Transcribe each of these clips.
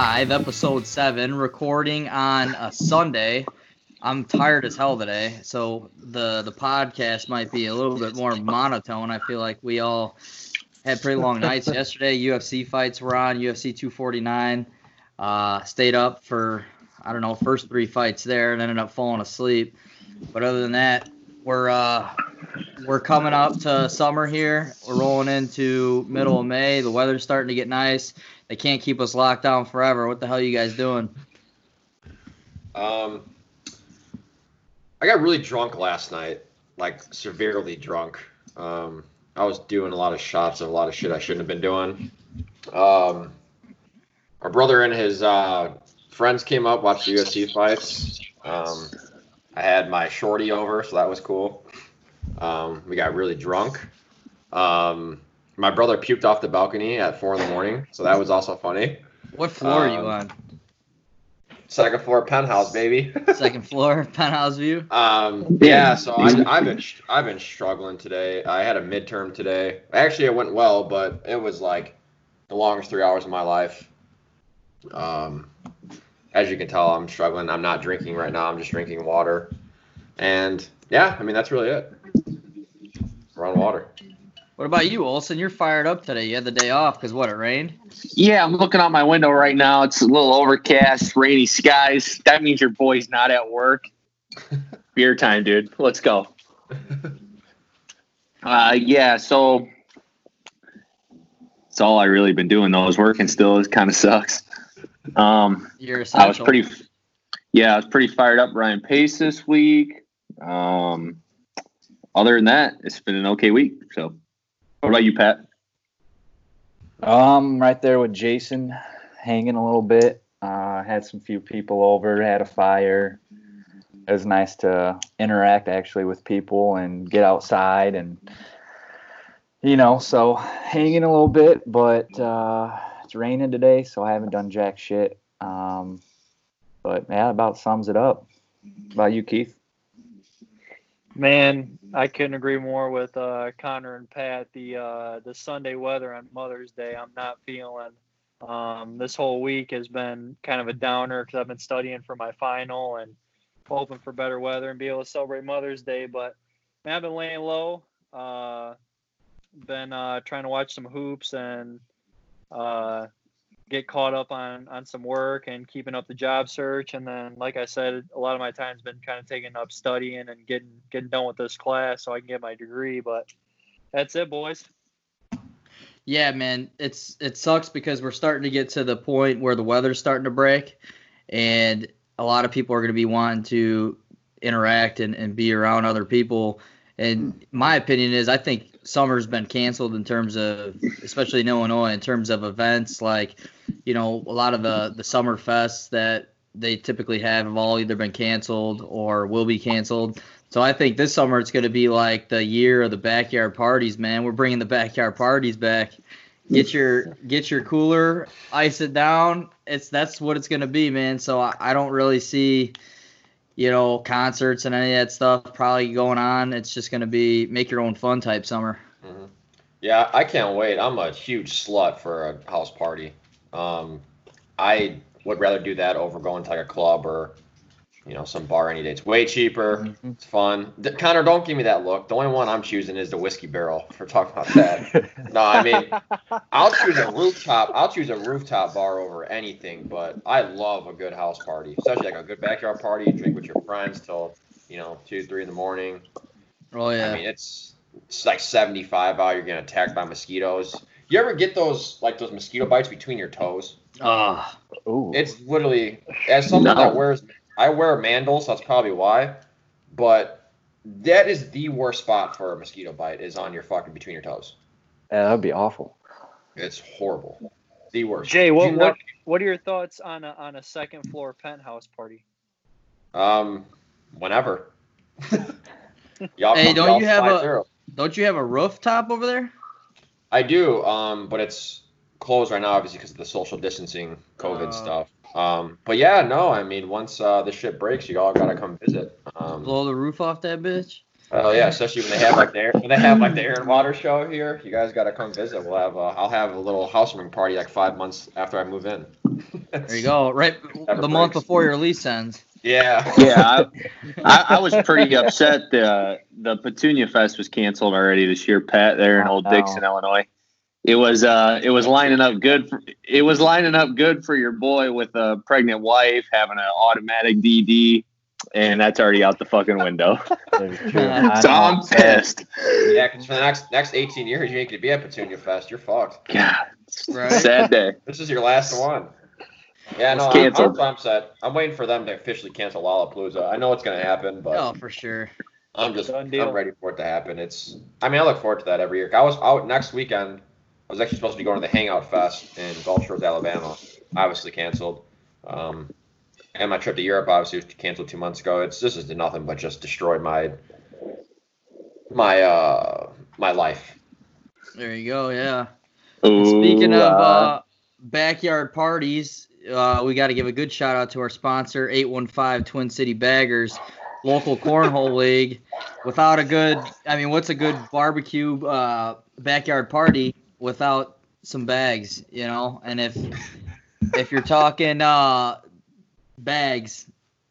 live, episode seven, recording on a Sunday. I'm tired as hell today, so the the podcast might be a little bit more monotone. I feel like we all had pretty long nights yesterday. UFC fights were on, UFC 249. Uh, stayed up for I don't know first three fights there, and ended up falling asleep. But other than that, we're uh, we're coming up to summer here. We're rolling into middle of May. The weather's starting to get nice. They can't keep us locked down forever. What the hell are you guys doing? Um, I got really drunk last night, like severely drunk. Um, I was doing a lot of shots of a lot of shit I shouldn't have been doing. Um, our brother and his uh, friends came up, watched the UFC fights. Um, I had my shorty over, so that was cool. Um, we got really drunk. Um, my brother puked off the balcony at four in the morning, so that was also funny. What floor are you Um, on? Second floor penthouse, baby. Second floor, penthouse view. Um, yeah, so I, I've been I've been struggling today. I had a midterm today. Actually, it went well, but it was like the longest three hours of my life. Um, as you can tell, I'm struggling. I'm not drinking right now. I'm just drinking water, and yeah, I mean that's really it. Run water. What about you, Olson? You're fired up today. You had the day off because what? It rained. Yeah, I'm looking out my window right now. It's a little overcast, rainy skies. That means your boy's not at work. Beer time, dude. Let's go. Uh, yeah, so it's all I really been doing though is working still. It kind of sucks. Um, You're I was pretty, yeah, I was pretty fired up. Ryan Pace this week. Um, other than that, it's been an okay week. So, what about you, Pat? Um, right there with Jason, hanging a little bit. Uh, had some few people over, had a fire. It was nice to interact actually with people and get outside and you know, so hanging a little bit, but uh, it's raining today, so I haven't done jack shit. Um, but yeah, about sums it up. About you, Keith? Man, I couldn't agree more with uh, Connor and Pat. The uh, the Sunday weather on Mother's Day, I'm not feeling. Um, this whole week has been kind of a downer because I've been studying for my final and hoping for better weather and be able to celebrate Mother's Day. But man, I've been laying low. Uh, been uh, trying to watch some hoops and uh, get caught up on on some work and keeping up the job search. And then, like I said, a lot of my time's been kind of taken up studying and getting getting done with this class so I can get my degree. But that's it, boys. Yeah, man, it's it sucks because we're starting to get to the point where the weather's starting to break, and a lot of people are going to be wanting to interact and, and be around other people. And hmm. my opinion is, I think summer's been canceled in terms of, especially in Illinois, in terms of events like, you know, a lot of the the summer fests that they typically have have all either been canceled or will be canceled. So I think this summer it's going to be like the year of the backyard parties, man. We're bringing the backyard parties back. Get your get your cooler, ice it down. It's that's what it's going to be, man. So I, I don't really see, you know, concerts and any of that stuff probably going on. It's just going to be make your own fun type summer. Mhm. Yeah, I can't wait. I'm a huge slut for a house party. Um, I would rather do that over going to like a club or, you know, some bar any day. It's way cheaper. Mhm. It's fun. D- Connor, don't give me that look. The only one I'm choosing is the whiskey barrel. For talking about that. no, I mean, I'll choose a rooftop. I'll choose a rooftop bar over anything. But I love a good house party, especially like a good backyard party. Drink with your friends till you know two, three in the morning. Oh yeah. I mean, it's it's like 75 out. You're getting attacked by mosquitoes. You ever get those like those mosquito bites between your toes? Ah, Ooh. It's literally as someone No. that wears I wear a mandal, so that's probably why. But that is the worst spot for a mosquito bite is on your fucking between your toes. yeah, that'd be awful. It's horrible. The worst. Jay, what You what what are your thoughts on a on a second floor penthouse party? Um, whenever. y'all Hey, come- don't y'all you have a- through. don't you have a rooftop over there? I do, um, but it's closed right now, obviously, because of the social distancing, COVID Oh. stuff. Um, but yeah, no, I mean, once uh, the shit breaks, you all gotta come visit. Um, Blow the roof off that bitch. oh yeah, especially when they have like the when they have like the air and water show here, you guys gotta come visit. We'll have, uh, I'll have a little housewarming party like five months after I move in. There you go. Right, Never the month before your lease ends. Yeah. Yeah, I, I, I was pretty upset. The the Petunia Fest was canceled already this year, Pat. There in Oh, Old no. Dixon, Illinois. It was uh, it was lining up good. For, it was lining up good for your boy with a pregnant wife having an automatic DD, and that's already out the fucking window. I so know. I'm pissed. Yeah, because for the next next 18 years, you ain't gonna be at Petunia Fest. You're fucked. God, Right. sad day. This is your last one. Yeah, no, It's I'm, canceled. I'm upset. I'm waiting for them to officially cancel Lollapalooza. I know it's gonna happen, but Oh, for sure. I'm just I'm ready for it to happen. It's I mean I look forward to that every year. I was out next weekend. I was actually supposed to be going to the Hangout Fest in Gulf Shores, Alabama. Obviously canceled. Um, and my trip to Europe obviously was canceled two months ago. It's this is nothing but just destroyed my my uh my life. There you go. Yeah. Ooh, Speaking of uh, uh, backyard parties, uh, we got to give a good shout out to our sponsor, 815 Twin City Baggers, local cornhole league. Without a good, I mean, what's a good barbecue uh, backyard party without some bags, you know? And if if you're talking uh, bags,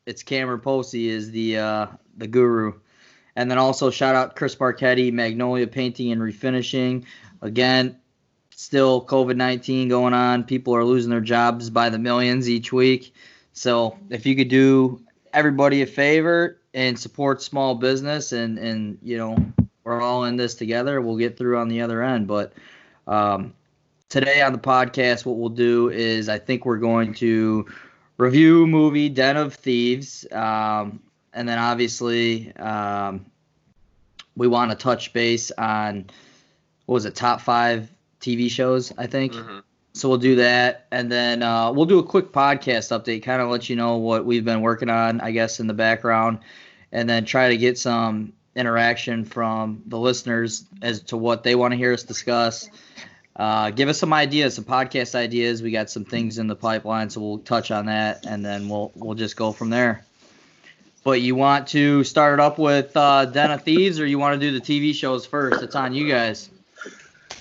it's Cameron Posey is the uh, the guru. And then also shout out Chris Marchetti, Magnolia Painting and Refinishing. Again, still COVID 19 going on. People are losing their jobs by the millions each week. So if you could do everybody a favor and support small business and, and you know, we're all in this together, we'll get through on the other end. But um, today on the podcast, what we'll do is I think we're going to review movie Den of Thieves. Um, and then obviously, um, we want to touch base on what was it, top five TV shows, I think. So we'll do that, and then uh, we'll do a quick podcast update, kind of let you know what we've been working on, I guess, in the background, and then try to get some interaction from the listeners as to what they want to hear us discuss. Uh, give us some ideas, some podcast ideas. We got some things in the pipeline, so we'll touch on that, and then we'll we'll just go from there. But you want to start it up with uh, Den of Thieves, or you want to do the TV shows first? It's on you guys.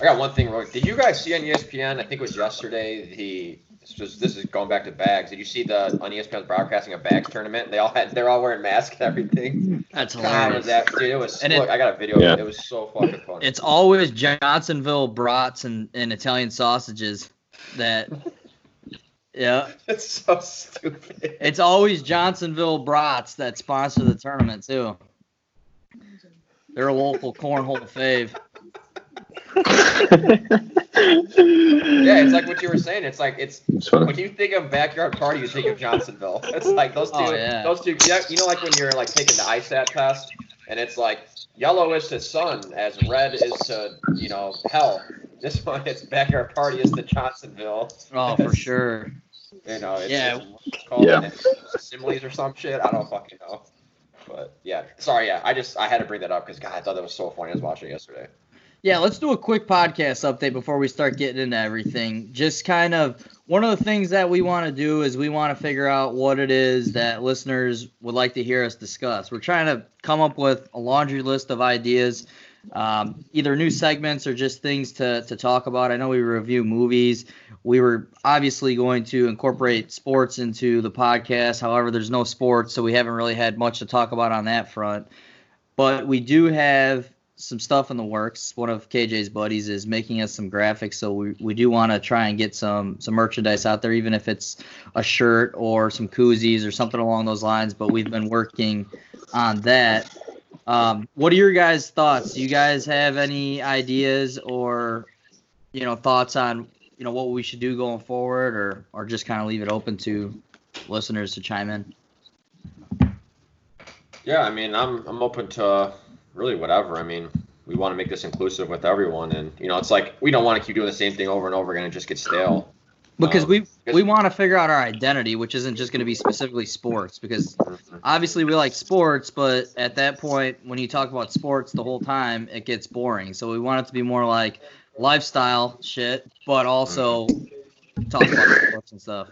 I got one thing. Did you guys see on ESPN? I think it was yesterday. The this, was, this is going back to bags. Did you see the on ESPN broadcasting a bags tournament? They all had they're all wearing masks and everything. That's God, was hilarious. that dude? It was. And it- look, I got a video. Yeah. Of it. it was so fucking funny. It's always Johnsonville brats and, and Italian sausages that. Yeah, It's so stupid. it's always Johnsonville brats that sponsor the tournament too. They're a local cornhole fave. Yeah, it's like what you were saying. It's like it's It's fun. when you think of backyard party, you think of Johnsonville. It's like those oh, two. Oh, yeah. Those two. Yeah, you know, like when you're like taking the ISAT test, and it's like yellow is to sun, as red is to you know hell. This one, it's backyard party is to Johnsonville. Oh, for sure. You know, it's, Yeah. it's called Yeah. similes or some shit. I don't fucking know. But yeah, sorry. Yeah, I just I had to bring that up because God, I thought that was so funny. I was watching it yesterday. Yeah, let's do a quick podcast update before we start getting into everything. Just kind of one of the things that we want to do is we want to figure out what it is that listeners would like to hear us discuss. We're trying to come up with a laundry list of ideas, um, either new segments or just things to, to talk about. I know we review movies. We were obviously going to incorporate sports into the podcast. However, there's no sports, so we haven't really had much to talk about on that front. But we do have some stuff in the works. One of KJ's buddies is making us some graphics, so we, we do want to try and get some some merchandise out there, even if it's a shirt or some koozies or something along those lines. But we've been working on that. Um, what are your guys' thoughts? Do you guys have any ideas or you know thoughts on you know what we should do going forward, or or just kind of leave it open to listeners to chime in? Yeah, I mean, I'm I'm open to really whatever. I mean, we want to make this inclusive with everyone, and you know, it's like we don't want to keep doing the same thing over and over again and just get stale. Because Um, we we want to figure out our identity, which isn't just going to be specifically sports. Because obviously we like sports, but at that point, when you talk about sports the whole time, it gets boring. So we want it to be more like lifestyle shit, but also talk about sports and stuff.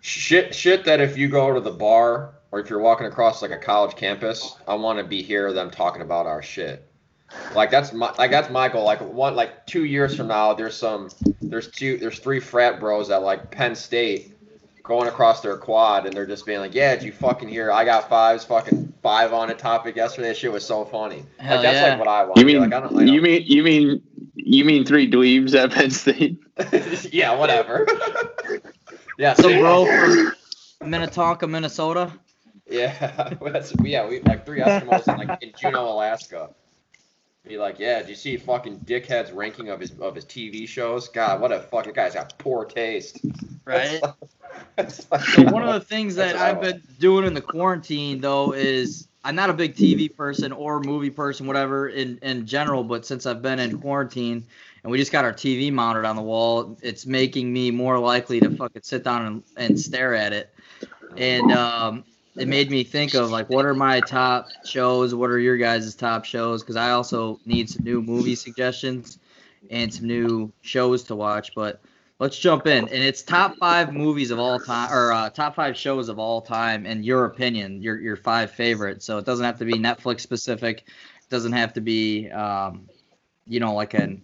Shit, shit that if you go to the bar or if you're walking across like a college campus, I want to be hear them talking about our shit. Like that's my like that's my goal. Like one like two years from now, there's some there's two there's three frat bros at like Penn State, going across their quad and they're just being like, "Yeah, did you fucking hear? I got fives, fucking five on a topic yesterday. That shit was so funny." Hell like that's yeah. like what I want. You mean like, I don't, I you mean you mean you mean three dweebs at Penn State? yeah, whatever. yeah, so bro from Minnetonka, Minnesota. Yeah, that's yeah. We like three Eskimos in like in Juneau, Alaska. Be like, yeah. Do you see fucking dickhead's ranking of his of his TV shows? God, what a fucking guy's got poor taste. Right. It's like- So one of the things that That's I I've been doing in the quarantine though is I'm not a big TV person or movie person, whatever in in general. But since I've been in quarantine and we just got our TV mounted on the wall, it's making me more likely to fucking sit down and, and stare at it. And um, it made me think of like what are my top shows? What are your guys' top shows? Because I also need some new movie suggestions and some new shows to watch. But let's jump in. And it's top five movies of all time, or uh, top five shows of all time, in your opinion, your your five favorites. So it doesn't have to be Netflix specific. It doesn't have to be, um, you know, like an.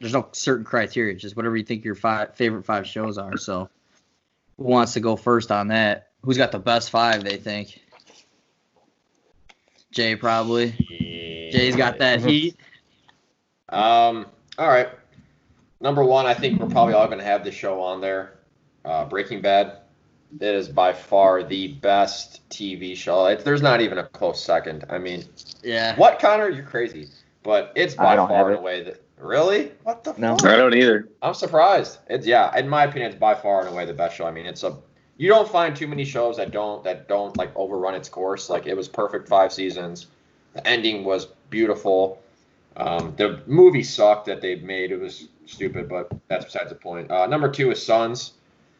There's no certain criteria. Just whatever you think your five favorite five shows are. So, who wants to go first on that? Who's got the best five? They think. Jay probably. Jay's got that heat. Um. All right. Number one, I think we're probably all going to have this show on there. Uh, Breaking Bad. It is by far the best TV show. It, there's not even a close second. I mean, Yeah. what, Connor? You're crazy. But it's by far have and it. away that. Really? What the No. fuck? I don't either. I'm surprised. It's yeah, in my opinion, it's by far and away the best show. I mean, it's a you don't find too many shows that don't that don't like overrun its course. Like it was perfect five seasons. The ending was beautiful. Um, the movie sucked that they made. It was stupid, but that's besides the point. Uh, number two is Sons.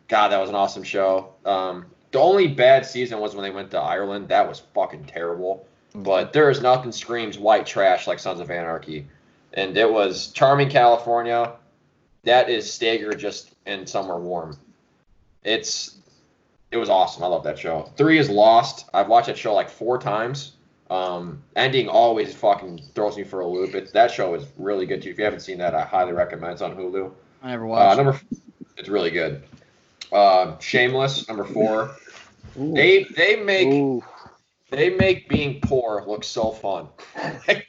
God, that was an awesome show. Um, the only bad season was when they went to Ireland. That was fucking terrible. But there is nothing screams white trash like Sons of Anarchy. And it was charming California. That is Stager just in somewhere warm. It's it was awesome. I love that show. Three is Lost. I've watched that show like four times. Um, ending always fucking throws me for a loop. It, that show is really good too. If you haven't seen that, I highly recommend. It's on Hulu. I never Uh, watched. number, it's really good. Uh, Shameless, number four. Ooh. They they make Ooh. they make being poor look so fun. like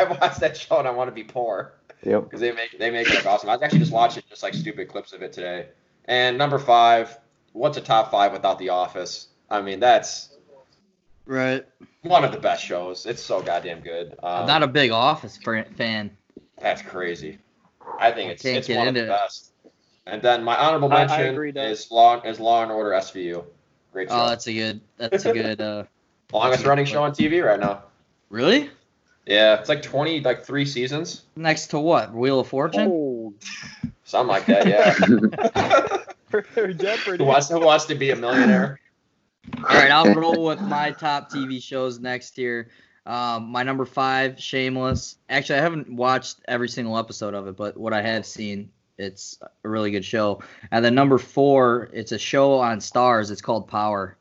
I watched that show and I want to be poor Yep. because they make they make it look awesome. I was actually just watching just like stupid clips of it today. And number five, what's a top five without The Office? I mean, that's right. one of the best shows. It's so goddamn good. Um, I'm not a big Office fan. that's crazy. I think it's Can't it's get one of the it. best. And then my honorable I- I mention agree, is Law is Law and Order SVU. Great show. Oh, that's a good. That's a good. uh Longest running show on TV right now. Really? Yeah, it's like twenty, like three seasons, Next to what? Wheel of Fortune? Oh, something like that. Yeah. Jeopardy. who wants who wants to be a millionaire? All right, I'll roll with my top TV shows next here. Um, my number five, Shameless. Actually, I haven't watched every single episode of it, but what I have seen, it's a really good show. And then number four, it's a show on Starz. It's called Power,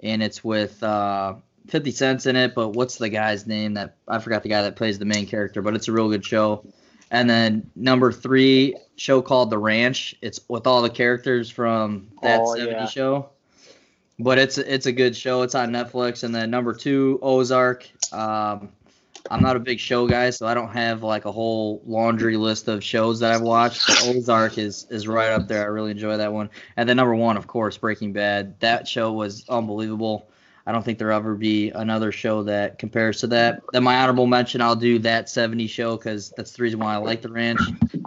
and it's with uh, 50 Cent's in it. But what's the guy's name? That I forgot the guy that plays the main character, but it's a real good show. And then number three, show called The Ranch. It's with all the characters from that Oh, 70 yeah. show. But it's it's a good show. It's on Netflix. And then number two, Ozark. Um, I'm not a big show guy, so I don't have like a whole laundry list of shows that I've watched. But Ozark is is right up there. I really enjoy that one. And then number one, of course, Breaking Bad. That show was unbelievable. I don't think there'll ever be another show that compares to that. Then my honorable mention, I'll do that 70 show because that's the reason why I like the ranch.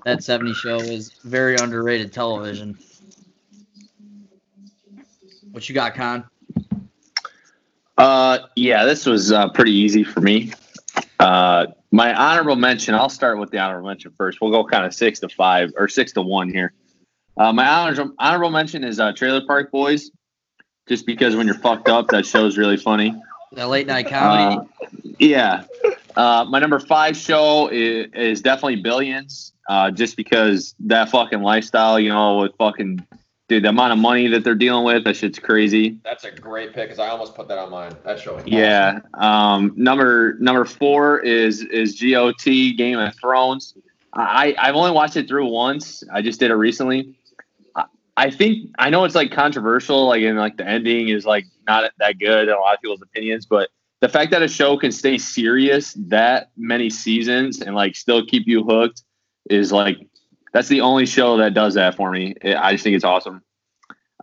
That 70 show is very underrated television. What you got, Con? Uh, yeah, this was uh, pretty easy for me. Uh, my honorable mention. I'll start with the honorable mention first. We'll go kind of six to five or six to one here. Uh, my honorable honorable mention is uh, Trailer Park Boys, just because when you're fucked up, that show's really funny. That late night comedy. Uh, yeah. Uh, my number five show is, is definitely Billions, uh, just because that fucking lifestyle, you know, with fucking dude, the amount of money that they're dealing with, that shit's crazy. That's a great pick because I almost put that on mine. That show. is Yeah. Um, number number four is is GOT Game of Thrones. I I've only watched it through once. I just did it recently. I think I know it's like controversial, like and like the ending is like not that good in a lot of people's opinions, but the fact that a show can stay serious that many seasons and like still keep you hooked is like that's the only show that does that for me. I just think it's awesome.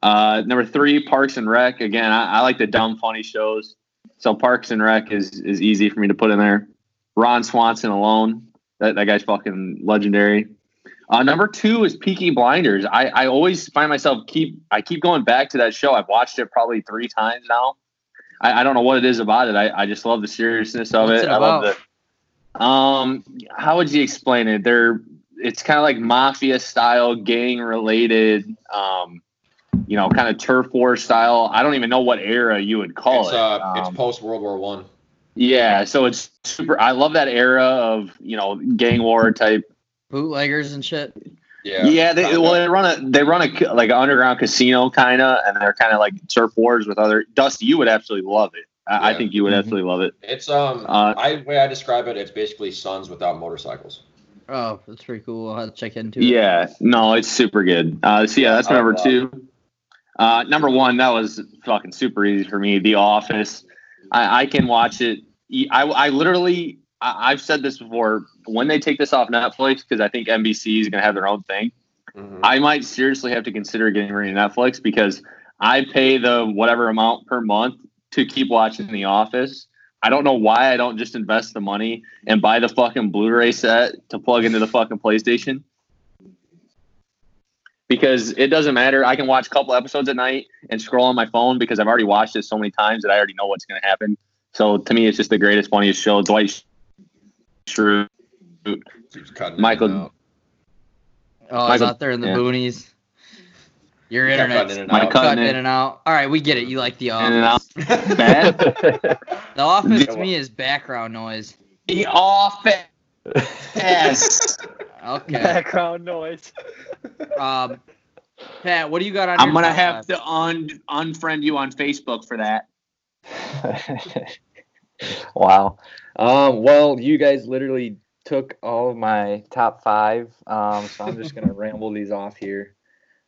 Uh, number three, Parks and Rec. Again, I, I like the dumb, funny shows. So Parks and Rec is is easy for me to put in there. Ron Swanson alone. That, that guy's fucking legendary. Uh, number two is Peaky Blinders. I, I always find myself keep I keep going back to that show. I've watched it probably three times now. I, I don't know what it is about it. I, I just love the seriousness of What's it. it I love about? the um how would you explain it? They're it's kind of like mafia style, gang related, um, you know, kind of turf war style. I don't even know what era you would call It's it. uh, it's Um, post World War One. yeah, so it's super. I love that era of you know gang war type. Bootleggers and shit. Yeah. Yeah, they, well they run a they run a like an underground casino kind of, and they're kind of like turf wars with other. Dusty, you would absolutely love it. I, I think you would Mhm. absolutely love it. It's um, Uh, I way I describe it, it's basically sons without motorcycles. Oh, that's pretty cool. I'll have to check into it. Yeah, no, it's super good. Uh, so yeah, that's my number two. Uh, number one, that was fucking super easy for me. The Office. I, I can watch it. I, I literally, I, I've said this before. When they take this off Netflix, because I think NBC is gonna have their own thing. Mhm. I might seriously have to consider getting rid of Netflix because I pay the whatever amount per month to keep watching The Office. I don't know why I don't just invest the money and buy the fucking Blu-ray set to plug into the fucking PlayStation. Because it doesn't matter. I can watch a couple episodes at night and scroll on my phone because I've already watched it so many times that I already know what's going to happen. So to me, it's just the greatest, funniest show. Dwight Schrute, Keeps Michael- Oh, I was Michael- out there in the yeah. boonies. Your Kept internet's cutting in and out. cut- cutting in. in and out. All right, we get it. You like the In and office. out. Bad. The office to me is background noise. The Office. Yes. Okay. Background noise. Um, Pat, what do you got on? I'm your gonna top have five? to un unfriend you on Facebook for that. wow. Um, well, you guys literally took all of my top five, um, so I'm just gonna ramble these off here.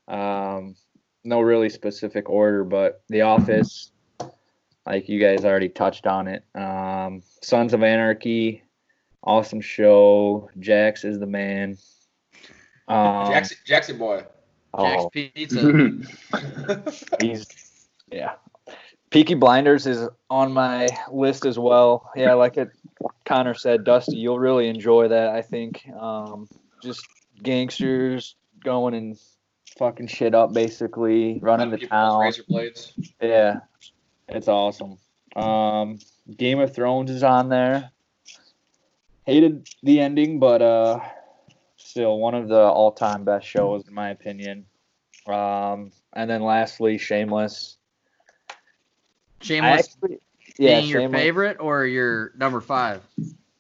Um, no really specific order, but The Office, like you guys already touched on it. Um, Sons of Anarchy, awesome show. Jax is the man. Um, Jackson, Jackson boy. Jack's oh, Pizza. he's yeah. Peaky Blinders is on my list as well. Yeah, I like it Connor said, Dusty, you'll really enjoy that. I think um, just gangsters going and fucking shit up, basically running the town. Razor blades. Yeah, it's awesome. Um, Game of Thrones is on there. Hated the ending, but uh, still one of the all-time best shows in my opinion. Um, and then lastly, Shameless. I Shameless actually, yeah, being your favorite or your number five?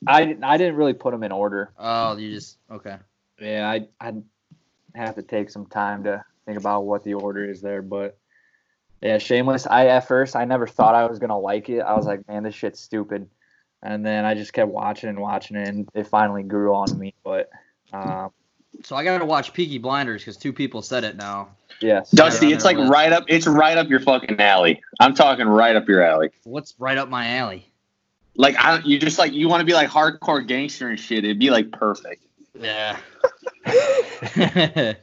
I didn't- I didn't really put them in order. Oh, you just okay. Yeah, I I have to take some time to think about what the order is there, but yeah, Shameless. I at first I never thought I was gonna like it. I was like, man, this shit's stupid, and then I just kept watching and watching it, and it finally grew on me. But um, So I gotta watch Peaky Blinders because two people said it now. Yes, Dusty, on it's like list. right up. It's right up your fucking alley. I'm talking right up your alley. What's right up my alley? Like I, you just like you want to be like hardcore gangster and shit. It'd be like perfect. Yeah.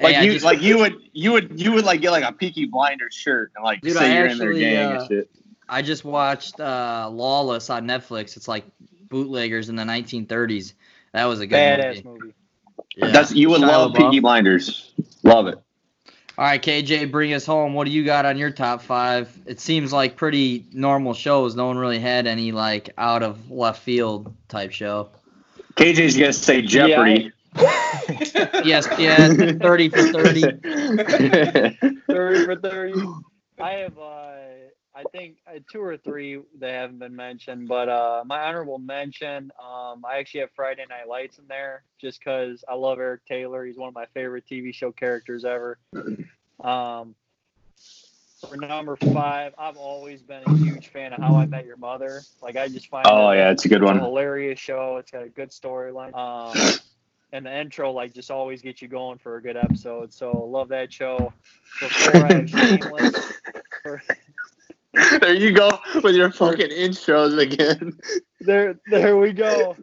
Like Hey, I you, just- like you would, you would, you would like get like a Peaky Blinders shirt and like Dude, say I you're in their gang uh, and shit. I just watched uh, Lawless on Netflix. It's like bootleggers in the 1930s. That was a good Badass movie. movie. Yeah. That's you would Shia love LaBeouf. Peaky Blinders. Love it. All right, KJ, bring us home. What do you got on your top five? It seems like pretty normal shows. No one really had any like out of left field type show. KJ's gonna say Jeopardy. ESPN, 30 for 30. 30 for 30. I have, uh, I think, uh, two or three that haven't been mentioned, but uh, my honorable mention, um, I actually have Friday Night Lights in there just because I love Eric Taylor. He's one of my favorite TV show characters ever. Um, for number five, I've always been a huge fan of How I Met Your Mother. Like, I just find oh yeah, it's a good it's a one. hilarious show. It's got a good storyline. Um, and the intro like just always gets you going for a good episode. So love that show. Before I have Shameless, for, there you go with your fucking intros again. there there we go.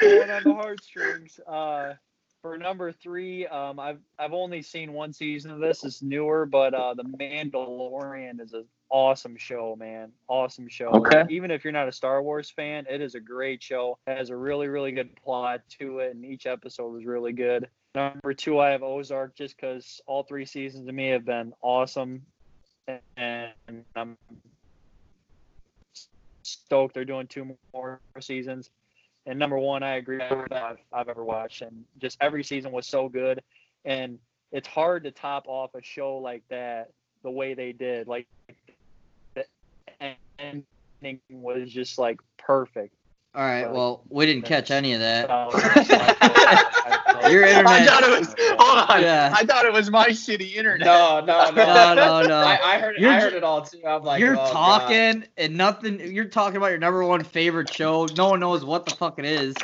Going on the heartstrings. Uh, for number three, um, I've I've only seen one season of this. It's newer, but uh, the Mandalorian is an awesome show, man. Awesome show. Okay. Like, even if you're not a Star Wars fan, it is a great show. It has a really really good plot to it, and each episode was really good. Number two, I have Ozark, just because all three seasons to me have been awesome, and I'm stoked they're doing two more seasons. And number one, I agree with that I've, I've ever watched, and just every season was so good. And it's hard to top off a show like that the way they did. Like the ending was just like perfect. All right. Well, we didn't catch any of that. Your internet. I thought it was. Hold on. Yeah. I thought it was my shitty internet. No, no, no. No, no, no. I, I heard. You're I heard it all too. I'm like, you're oh, God. talking and nothing. You're talking about your number one favorite show. No one knows what the fuck it is.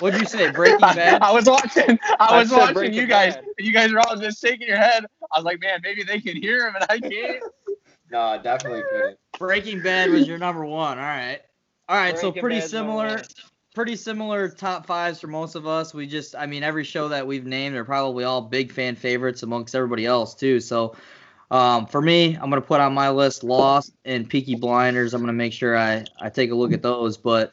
What'd you say? Breaking Bad. I was watching. I I was watching Breaking you guys. Bad. You guys are all just shaking your head. I was like, man, maybe they can hear him and I can't. No, definitely couldn't. Breaking Bad was your number one. All right. All right. so pretty Bad's number similar. Pretty similar top fives for most of us. We just, I mean, every show that we've named are probably all big fan favorites amongst everybody else too. So, um, for me, I'm gonna put on my list Lost and Peaky Blinders. I'm gonna make sure I I take a look at those. But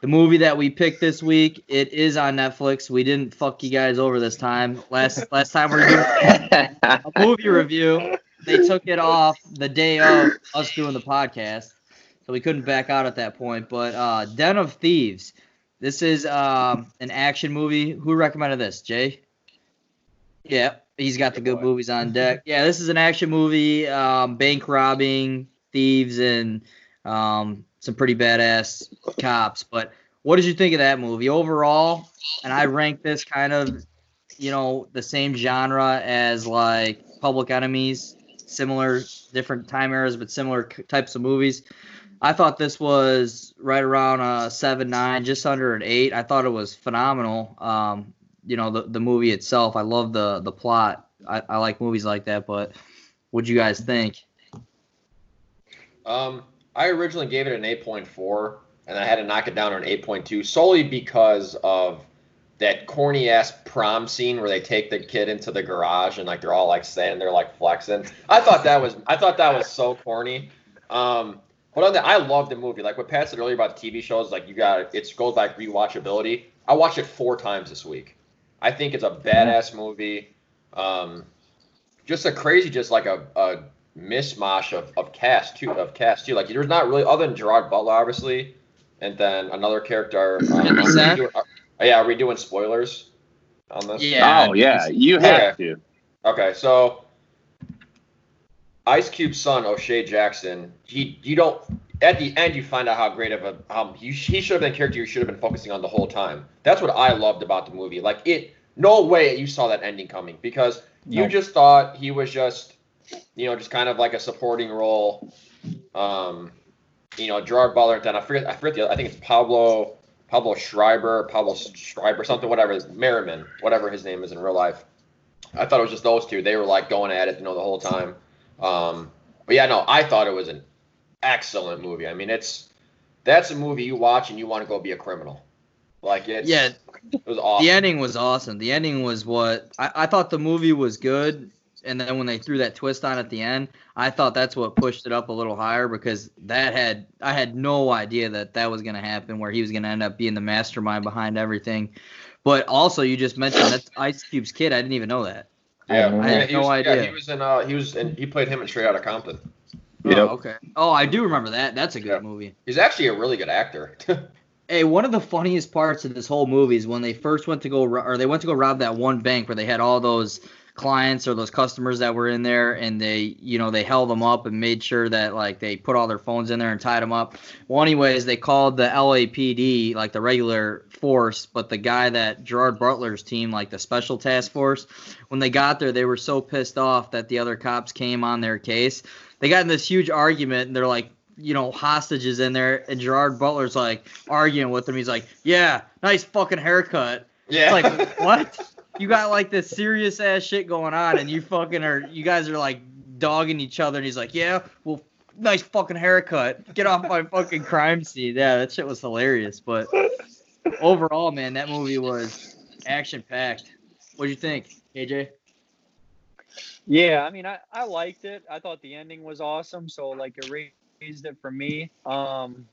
the movie that we picked this week, it is on Netflix. We didn't fuck you guys over this time. Last last time we were doing a movie review, they took it off the day of us doing the podcast, so we couldn't back out at that point. But uh, Den of Thieves, this is um, an action movie. Who recommended this? Jay. Yeah, he's got the good movies on deck. Yeah, this is an action movie, um, bank robbing, thieves, and um, some pretty badass cops. But what did you think of that movie overall? And I rank this kind of, you know, the same genre as like Public Enemies, similar, different time eras, but similar types of movies. I thought this was right around a seven nine, just under an eight. I thought it was phenomenal. Um, you know, the the movie itself. I love the the plot. I, I like movies like that. But what'd you guys think? Um, I originally gave it an 8.4, and I had to knock it down to an 8.2 solely because of that corny ass prom scene where they take the kid into the garage and like they're all like standing there like flexing. I thought that was I thought that was so corny. Um, but on that, I love the movie. Like what Pat said earlier about TV shows, like you got it goes back rewatchability. I watched it four times this week. I think it's a badass movie. Um, just a crazy, just like a, a mishmash of, of cast too of cast too. Like there's not really other than Gerard Butler, obviously, and then another character. Um, are doing- are- yeah, are we doing spoilers on this? Yeah. oh yeah, you Yeah. have to. Okay, so Ice Cube's son O'Shea Jackson, he you don't at the end you find out how great of a um he, he should have been a character you should have been focusing on the whole time. That's what I loved about the movie. Like it, no way you saw that ending coming because you Nope. just thought he was just you know just kind of like a supporting role. Um, you know Gerard Butler. Then I forget I forget the other, I think it's Pablo Pablo Schreiber Pablo Schreiber something whatever Merrimen whatever his name is in real life. I thought it was just those two. They were like going at it, you know, the whole time. Um, but yeah, no, I thought it was an excellent movie. I mean, it's that's a movie you watch and you want to go be a criminal. Like it's Yeah, it was awesome. The ending was awesome. The ending was what I, I thought the movie was good, and then when they threw that twist on at the end, I thought that's what pushed it up a little higher because that had I had no idea that that was gonna happen, where he was gonna end up being the mastermind behind everything. But also, you just mentioned that's Ice Cube's kid. I didn't even know that. Yeah, I had yeah, he no was, idea. Yeah, he was in. Uh, he was in. He played him in Straight Outta Compton. Yep. Oh, okay. Oh, I do remember that. That's a good Yeah. movie. He's actually a really good actor. Hey, one of the funniest parts of this whole movie is when they first went to go, ro- or they went to go rob that one bank where they had all those clients or those customers that were in there, and they, you know, they held them up and made sure that like they put all their phones in there and tied them up. Well, anyways, they called the LAPD, like the regular force, but the guy that Gerard Butler's team, like the special task force, when they got there, they were so pissed off that the other cops came on their case. They got in this huge argument, and they're like, you know, hostages in there, and Gerard Butler's like arguing with him. He's like, "Yeah, nice fucking haircut." Yeah. It's like what? You got like this serious ass shit going on, and you fucking are. You guys are like dogging each other, and he's like, "Yeah, well, nice fucking haircut. Get off my fucking crime scene." Yeah, that shit was hilarious. But overall, man, that movie was action packed. What'd you think, AJ? Yeah, I mean, I, I liked it. I thought the ending was awesome. So, like, it raised it for me. Um,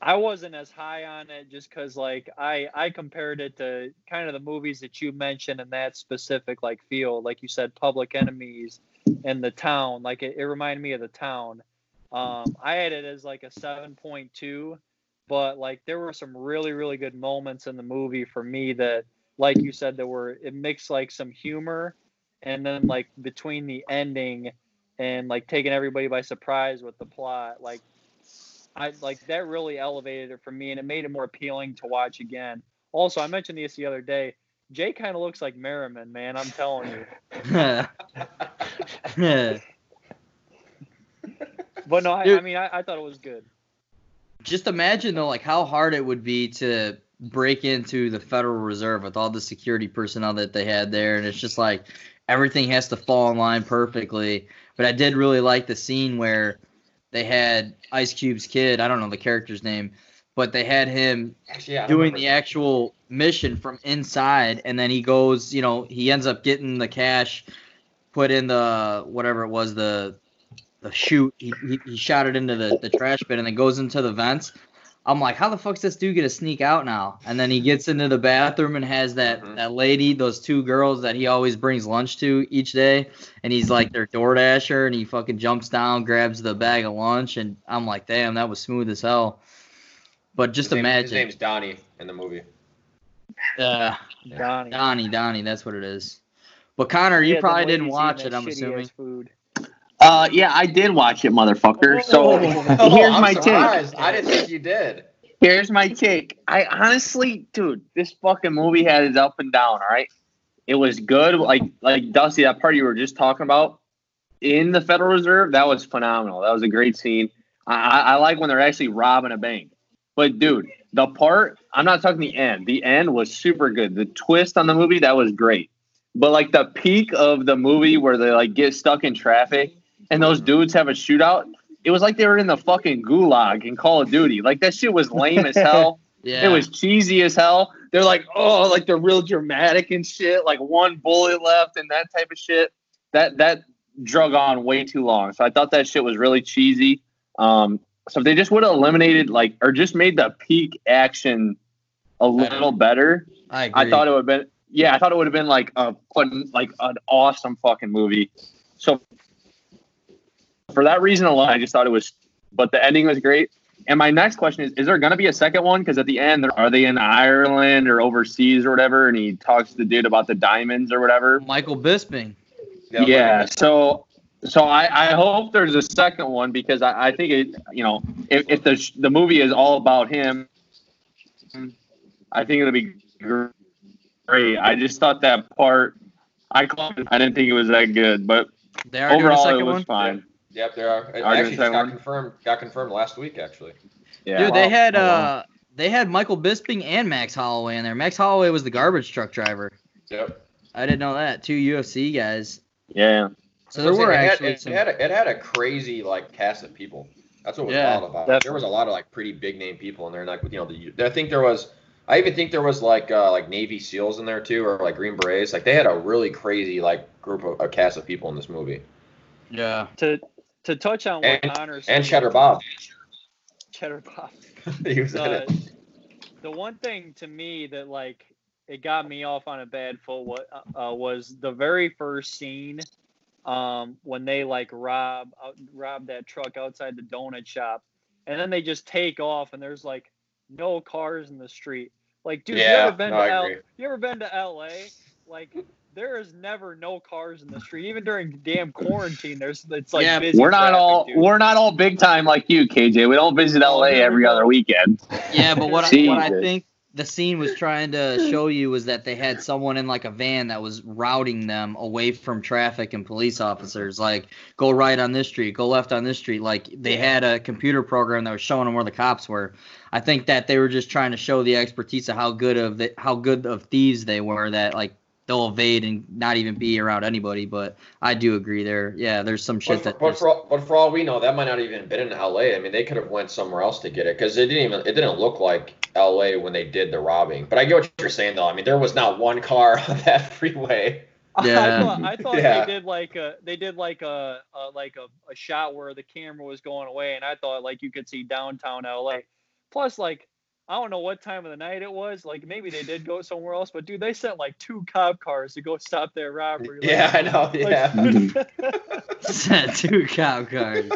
I wasn't as high on it just because, like, I, I compared it to kind of the movies that you mentioned in that specific, like, field. Like you said, Public Enemies and The Town. Like, it, it reminded me of The Town. Um, I had it as, like, a 7.2. But, like, there were some really, really good moments in the movie for me that, like you said, there were, it mixed, like, some humor and then like between the ending and like taking everybody by surprise with the plot like i like that really elevated it for me and it made it more appealing to watch again. Also i mentioned this the other day jay kind of looks like merrimen man i'm telling you. But no i, I mean I, I thought it was good. Just imagine though, like how hard it would be to break into the Federal Reserve with all the security personnel that they had there, and it's just like everything has to fall in line perfectly. But I did really like the scene where they had Ice Cube's kid. I don't know the character's name, but they had him Actually, yeah, doing the actual mission from inside, and then he goes, you know, he ends up getting the cash, put in the whatever it was, the the chute. He, he, he shot it into the, the trash bin, and then goes into the vents. I'm like, how the fuck's this dude gonna sneak out now? And then he gets into the bathroom and has that Mhm. that lady, those two girls that he always brings lunch to each day, and he's like their DoorDasher, and he fucking jumps down, grabs the bag of lunch, and I'm like, damn, that was smooth as hell. But just his, name- imagine, his name's Donnie in the movie. uh, donnie Donnie, Donnie, that's what it is. But Connor, you Yeah, probably didn't watch it, I'm assuming. food. Uh, yeah, I did watch it, motherfucker. So Oh, here's I'm my take. I didn't think you did. Here's my take. I honestly, dude, this fucking movie had its up and down. All right, it was good. Like like Dusty, that part you were just talking about in the Federal Reserve, that was phenomenal. That was a great scene. I, I, I like when they're actually robbing a bank. But dude, the part I'm not talking the end. The end was super good. The twist on the movie that was great. But like the peak of the movie where they like get stuck in traffic and those dudes have a shootout, it was like they were in the fucking gulag in Call of Duty. Like that shit was lame as hell. Yeah. It was cheesy as hell. They're like, oh, like they're real dramatic and shit. Like one bullet left and that type of shit. That that drug on way too long. So I thought that shit was really cheesy. Um, so if they just would have eliminated like or just made the peak action a little better, I agree. I thought it would have been yeah, I thought it would have been like a fun, like an awesome fucking movie. So for that reason alone, I just thought it was. But the ending was great. And my next question is: Is there going to be a second one? Because at the end, they're- they in Ireland or overseas or whatever? And he talks to the dude about the diamonds or whatever. Michael Bisping. Yeah. so, so I, I hope there's a second one because I, I think it. You know, if, if the the movie is all about him, I think it'll be great. I just thought that part. I called I didn't think it was that good, but They are doing a overall second it was one. fine. Yep, there are. It actually just got one? confirmed. Got confirmed last week, actually. Yeah. Dude, they had Oh, wow. uh they had Michael Bisping and Max Holloway in there. Max Holloway was the garbage truck driver. Yep. I didn't know that. Two UFC guys. Yeah. So there It were had- actually it, some. had a, it had a crazy like cast of people. That's what was Yeah, wild about definitely. There was a lot of like pretty big name people in there. Like you know, the, I think there was. I even think there was like uh, like Navy SEALs in there too, or like Green Berets. Like they had a really crazy like group of a cast of people in this movie. Yeah. To to touch on what And- Connor said, And Cheddar Bob, Cheddar Bob. he was in Uh, it. the one thing to me that like it got me off on a bad foot what uh, was the very first scene um when they like rob out, rob that truck outside the donut shop and then they just take off and there's like no cars in the street like dude you ever been no, to L- you ever been to LA like there is never no cars in the street even during damn quarantine there's it's like Yeah, busy We're not traffic, all dude. we're not all big time like you, KJ. We don't visit Oh, LA every other weekend. Yeah, but what I, what I think the scene was trying to show you was that they had someone in like a van that was routing them away from traffic and police officers. Like, go right on this street, go left on this street. Like, they had a computer program that was showing them where the cops were. I think that they were just trying to show the expertise of how good of the, how good of thieves they were. That like they'll evade and not even be around anybody. But I do agree there. Yeah, there's some shit But for, that. but, for all, but for all we know, that might not even have been in L.A. I mean, they could have went somewhere else to get it because it didn't even it didn't look like L.A. when they did the robbing. But I get what you're saying though. I mean, there was not one car on that freeway. Yeah. I thought, I thought Yeah. they did like a they did like a, a like a, a shot where the camera was going away, and I thought like you could see downtown LA. Plus, like I don't know what time of the night it was. Like maybe they did go somewhere else, but dude, they sent like two cop cars to go stop that robbery. Like, Yeah, I know. like- Yeah, two cop cars.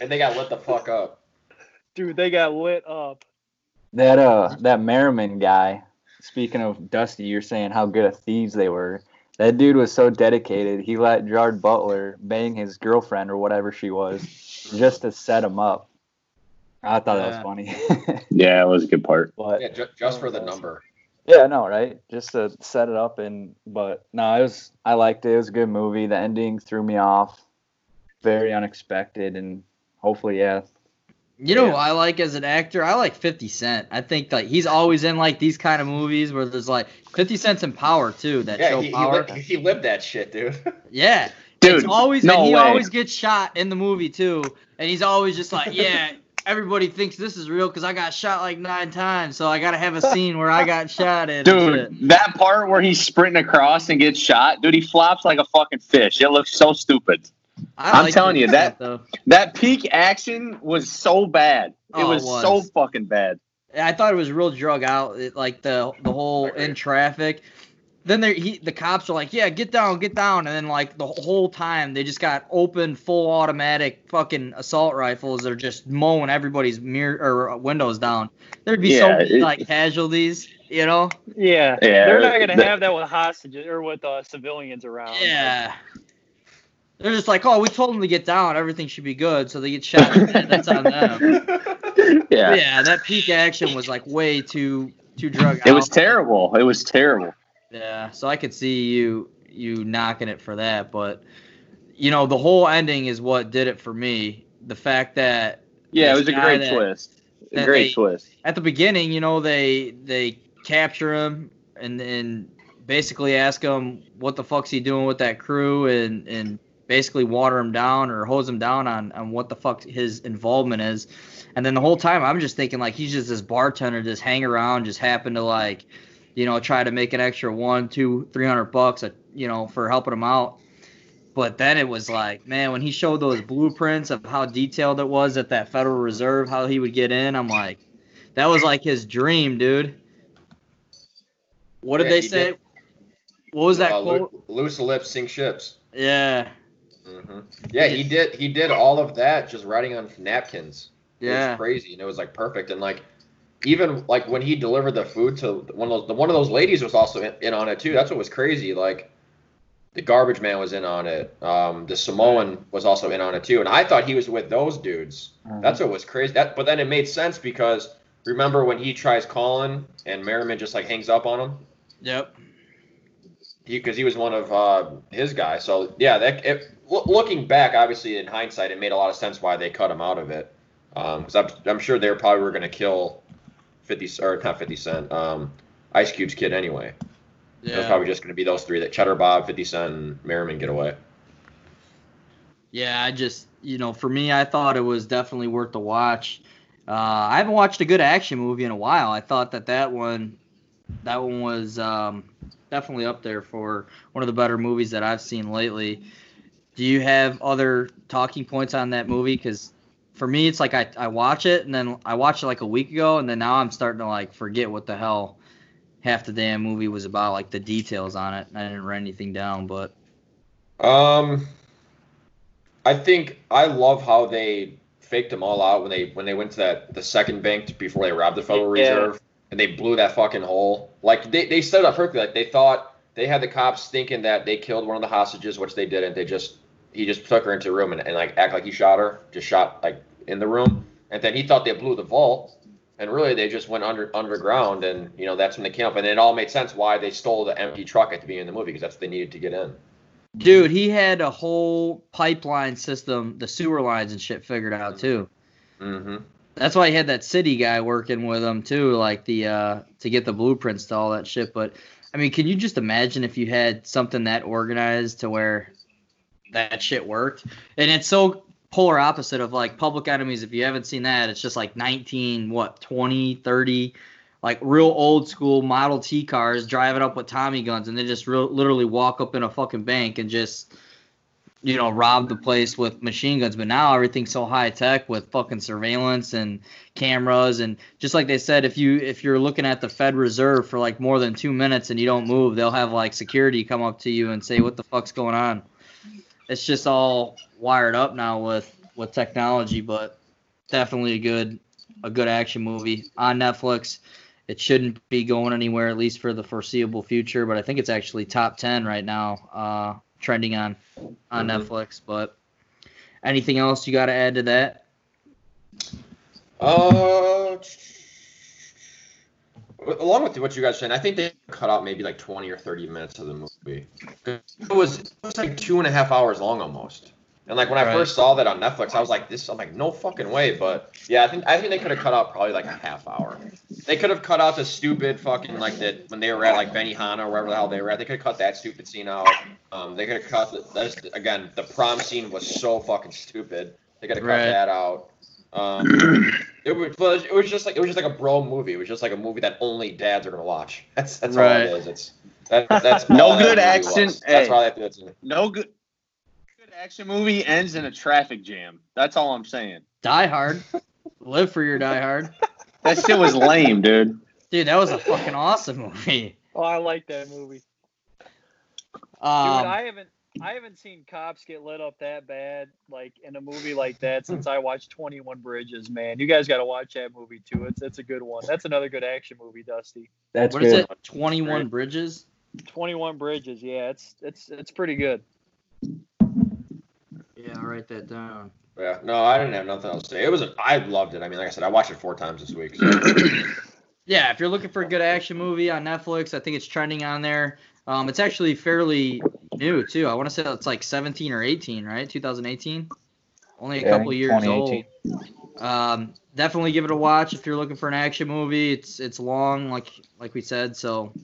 and they got lit the fuck up. dude, they got lit up. That uh that Merrimen guy, speaking of Dusty, you're saying how good at thieves they were. That dude was so dedicated, he let Gerard Butler bang his girlfriend or whatever she was just to set him up. I thought that was Yeah. funny. Yeah, it was a good part. but Yeah, ju- just for the number. yeah, no, right? Just to set it up and but no, it was I liked it. It was a good movie. The ending threw me off. Very unexpected and hopefully yeah. You know Yeah. who I like as an actor? I like 50 Cent. I think like he's always in like these kind of movies where there's like 50 Cent's in Power too. That Yeah, show he, he, Power. lived, he lived that shit, dude. yeah, Dude, it's always no and he way. always gets shot in the movie too, and he's always just like, yeah. Everybody thinks this is real because I got shot like nine times, so I gotta have a scene where I got shot shit. Dude, that part where he's sprinting across and gets shot, dude, he flops like a fucking fish. It looks so stupid. I I'm like telling you, that- though. That peak action was so bad. It Oh, it was, was. so fucking bad. I thought it was real drug out, it, like the the whole in traffic. Then they he the cops are like, yeah, get down, get down, and then like the whole time they just got open full automatic fucking assault rifles that are just mowing everybody's mirror or windows down. There'd be so many it- like casualties, you know? Yeah, Yeah, they're not gonna the- have that with hostages or with uh, civilians around. Yeah. They're just like, oh, we told them to get down, everything should be good, so they get shot. That's on them. Yeah. Yeah, that peak action was like way too too drug out. It was terrible. It was terrible. Yeah, so I could see you you knocking it for that, but you know the whole ending is what did it for me. The fact that Yeah, it was a great that- twist. A great they- twist. at the beginning, you know, they they capture him and and basically ask him what the fuck's he doing with that crew and and basically water him down or hose him down on on what the fuck his involvement is. And then the whole time I'm just thinking like he's just this bartender just hang around, just happen to like, you know, try to make an extra one, two, three hundred bucks, a, you know, for helping him out. But then it was like, man, when he showed those blueprints of how detailed it was at that Federal Reserve, how he would get in, I'm like, that was like his dream, dude. What did Yeah, they say? did. What was that Uh, quote? loose lips sink ships. Yeah, hmm Yeah, he did. He did all of that just writing on napkins. It yeah, was crazy, and it was like perfect. And like, even like when he delivered the food to one of those, one of those ladies was also in, in on it too. That's what was crazy. Like, the garbage man was in on it. Um, the Samoan was also in on it too. And I thought he was with those dudes. That's what was crazy. That, but then it made sense because remember when he tries calling and Merrimen just like hangs up on him yep. because he, was one of uh, his guys. So yeah, that it, loo- looking back, obviously in hindsight, it made a lot of sense why they cut him out of it. Because I'm, I'm sure they probably were going to kill fifty or not fifty Cent, um, Ice Cube's kid anyway. It was Yeah, probably just going to be those three: that Cheddar Bob, Fifty Cent, and Merrimen get away. yeah. I just, you know, for me, I thought it was definitely worth the watch. Uh, I haven't watched a good action movie in a while. I thought that that one, that one was um, definitely up there for one of the better movies that I've seen lately. Do you have other talking points on that movie? Because for me, it's like I, I watch it and then I watched it like a week ago, and then now I'm starting to like forget what the hell half the damn movie was about, like the details on it. I didn't write anything down, but Um, I think I love how they faked them all out when they when they went to that the second bank before they robbed the Federal Yeah. Reserve and they blew that fucking hole. Like they they set it up perfectly. Like they thought they had the cops thinking that they killed one of the hostages, which they didn't. They just he just took her into a room and, and like act like he shot her, just shot like in the room, and then he thought they blew the vault. And and really they just went under underground, and you know that's when they came up, and it all made sense why they stole the empty truck at the beginning of the movie because that's what they needed to get in. Dude, he had a whole pipeline system, the sewer lines and shit figured out too. Mm-hmm. That's why he had that city guy working with him too, like the uh to get the blueprints to all that shit. But I mean, can you just imagine if you had something that organized to where that shit worked? And it's so polar opposite of like Public Enemies. If you haven't seen that, it's just like 19, what, 20, 30, like real old school Model T cars driving up with Tommy guns, and they just real, literally walk up in a fucking bank and just you know, rob the place with machine guns. But now everything's so high tech with fucking surveillance and cameras and just like they said, if you if you're looking at the Fed Reserve for like more than two minutes and you don't move, they'll have like security come up to you and say, "What the fuck's going on?" It's just all wired up now with with technology, but definitely a good a good action movie on Netflix. It shouldn't be going anywhere at least for the foreseeable future, but I think it's actually top ten right now. Uh, trending on on Mhm. Netflix. But anything else you got to add to that? Uh, along with what you guys are saying, I think they cut out maybe like 20 or 30 minutes of the movie. It was, it was like two and a half hours long almost. And like when I Right. first saw that on Netflix, I was like, "This." I'm like, "No fucking way!" But yeah, I think I think they could have cut out probably like a half hour. They could have cut out the stupid fucking like that when they were at like Benihana or wherever the hell they were at. They could have cut that stupid scene out. Um, they could have cut the, again the prom scene was so fucking stupid. They could have cut Right. that out. Um, it was it was just like it was just like a bro movie. It was just like a movie that only dads are gonna watch. That's that's all Right. it is. It's that, that's No all that good action. was. That's Hey. all I have to do. No good. Good action movie ends in a traffic jam. That's all I'm saying. Die Hard. Live for your Die Hard. That shit was lame, dude. Dude, that was a fucking awesome movie. Oh, I like that movie. Dude, Um, I haven't I haven't seen cops get lit up that bad like in a movie like that since I watched 21 Bridges, man. You guys got to watch that movie too. It's it's a good one. That's another good action movie, Dusty. That's what is good. it? 21 Bridges? 21 Bridges. Yeah, it's it's it's pretty good. Yeah, I'll write that down. Yeah, no, I didn't have nothing else to say. It was, a, I loved it. I mean, like I said, I watched it four times this week. So. Yeah, if you're looking for a good action movie on Netflix, I think it's trending on there. Um, it's actually fairly new too. I want to say it's like 17 or 18, right? 2018. Only a Yeah, couple years old. Um, definitely give it a watch if you're looking for an action movie. It's it's long, like like we said, so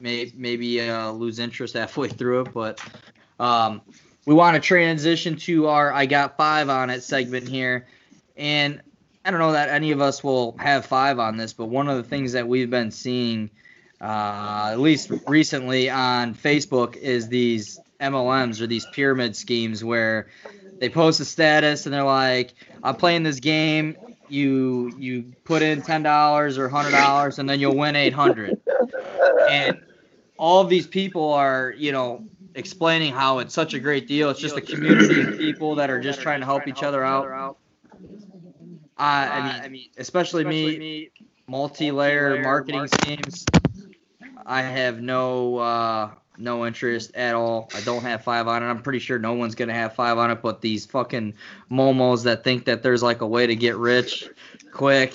may maybe uh, lose interest halfway through it. But um, we want to transition to our I got five on it segment here, and I don't know that any of us will have five on this, but one of the things that we've been seeing, uh, at least recently on Facebook, is these MLMs or these pyramid schemes where they post a status and they're like, "I'm playing this game. You you put in ten dollars or hundred dollars, and then you'll win eight hundred. And all of these people are, you know, explaining how it's such a great deal. It's just a community of people that are just trying to help each other out. I, I mean, especially, me, multi-layer marketing schemes. I have no uh, no interest at all. I don't have five on it. I'm pretty sure no one's gonna have five on it. But these fucking momos that think that there's like a way to get rich quick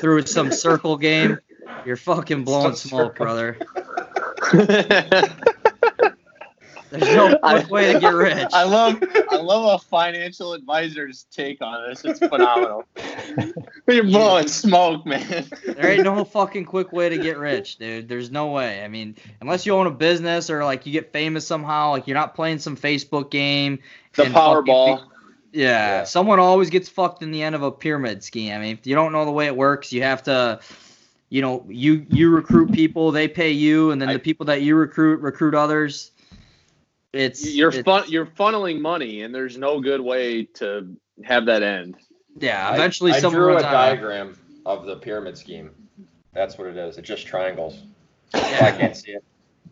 through some circle game, you're fucking blowing Some smoke, circle. brother. There's no quick way to get rich. I love I love a financial advisor's take on this. It's phenomenal. You're blowing smoke, man. There ain't no fucking quick way to get rich, dude. There's no way. I mean, unless you own a business or like you get famous somehow, like you're not playing some Facebook game. The Powerball. Yeah, Yeah. someone always gets fucked in the end of a pyramid scheme. I mean, if you don't know the way it works, you have to, you know, you you recruit people, they pay you, and then I- the people that you recruit recruit others. It's You're it's- fun. You're funneling money, and there's no good way to have that end. Yeah, I- eventually I, someone drew a runs out. of- diagram of the pyramid scheme. That's what it is. It's just triangles. So I can't see it,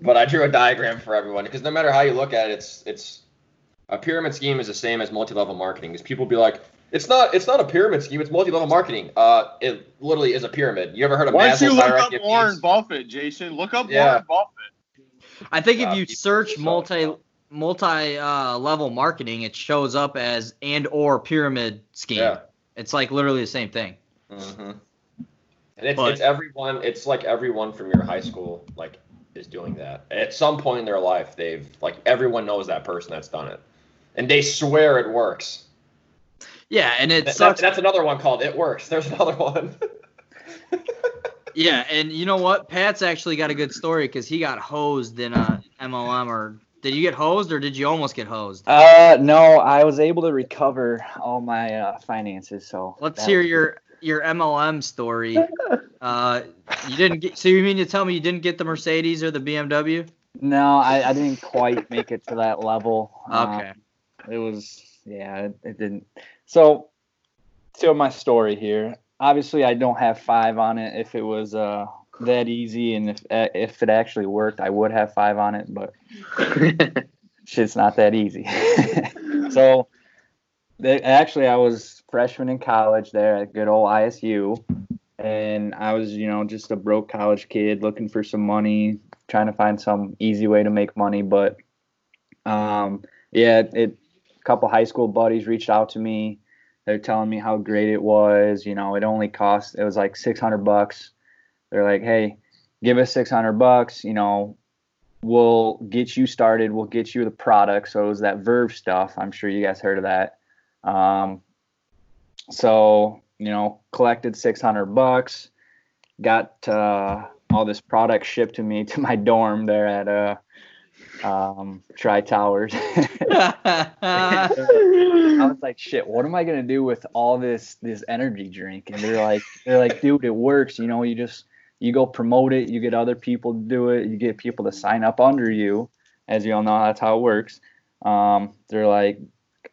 but I drew a diagram for everyone because no matter how you look at it, it's it's a pyramid scheme is the same as multi-level marketing. Because people be like, it's not it's not a pyramid scheme. It's multi-level marketing. Uh, it literally is a pyramid. You ever heard of Why don't you look up Warren? Buffett, Jason? Look up Yeah. Warren Buffett. I think if Uh, you search multi dumb. Multi uh, level marketing, it shows up as and or pyramid scheme. Yeah. It's like literally the same thing. hmm And it's, But- it's everyone. It's like everyone from your high school like is doing that. At some point in their life, they've like everyone knows that person that's done it, and they swear it works. Yeah, and it That- sucks. that's another one called "It Works." There's another one. Yeah, and you know what? Pat's actually got a good story because he got hosed in a MLM. Or did you get hosed, or did you almost get hosed? Uh, no, I was able to recover all my uh, finances. So Let's hear your your MLM story. Uh, you didn't get. So you mean to tell me you didn't get the Mercedes or the BMW? No, I, I didn't quite make it to that level. Okay. it was yeah, it, it didn't. So, to my story here. Obviously, I don't have five on it. If it was uh that easy and if uh, if it actually worked, I would have five on it. But shit's not that easy. so, they, actually, I was freshman in college there at good old ISU, and I was you know just a broke college kid looking for some money, trying to find some easy way to make money. But um, yeah, it. A couple high school buddies reached out to me. They're telling me how great it was. You know, it only cost it was like 600 bucks. They're like, hey, give us 600 bucks. You know, we'll get you started. We'll get you the product. So it was that Verve stuff. I'm sure you guys heard of that. Um, so you know, collected 600 bucks. Got uh, all this product shipped to me to my dorm there at uh, um, Tri Towers. I was like, shit, what am I gonna do with all this this energy drink? And they're like, they're like, dude, it works. You know, you just you go promote it, you get other people to do it, you get people to sign up under you. As you all know, that's how it works. Um, they're like,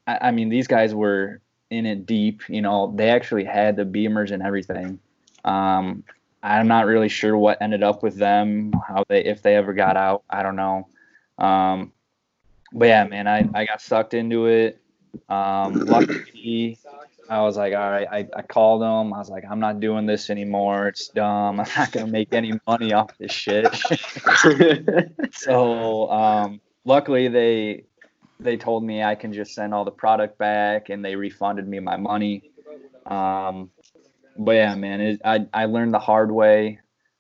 I, I mean, these guys were in it deep. You know, they actually had the beamers and everything. Um, I'm not really sure what ended up with them, how they if they ever got out. I don't know. Um, but yeah, man, I, I got sucked into it. Um, luckily, I was like, all right, I, I called them. I was like, I'm not doing this anymore. It's dumb. I'm not gonna make any money off this shit. so um, luckily, they they told me I can just send all the product back, and they refunded me my money. Um, but yeah, man, it, I I learned the hard way.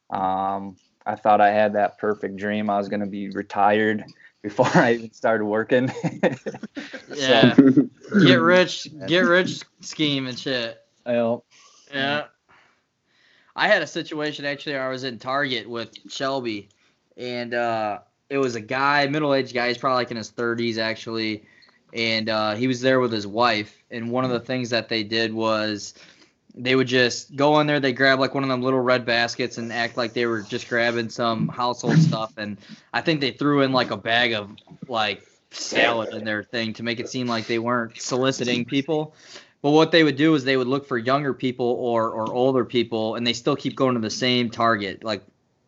Um, I thought I had that perfect dream. I was gonna be retired before I even started working. yeah. Get rich, get rich scheme and shit. Well, Yeah. I had a situation actually where I was in Target with Shelby and uh it was a guy, middle aged guy, he's probably like in his thirties actually. And uh he was there with his wife and one of the things that they did was they would just go in there, they grab like one of them little red baskets and act like they were just grabbing some household stuff and I think they threw in like a bag of like salad in their thing to make it seem like they weren't soliciting people. But what they would do is they would look for younger people or or older people, and they still keep going to the same target. Like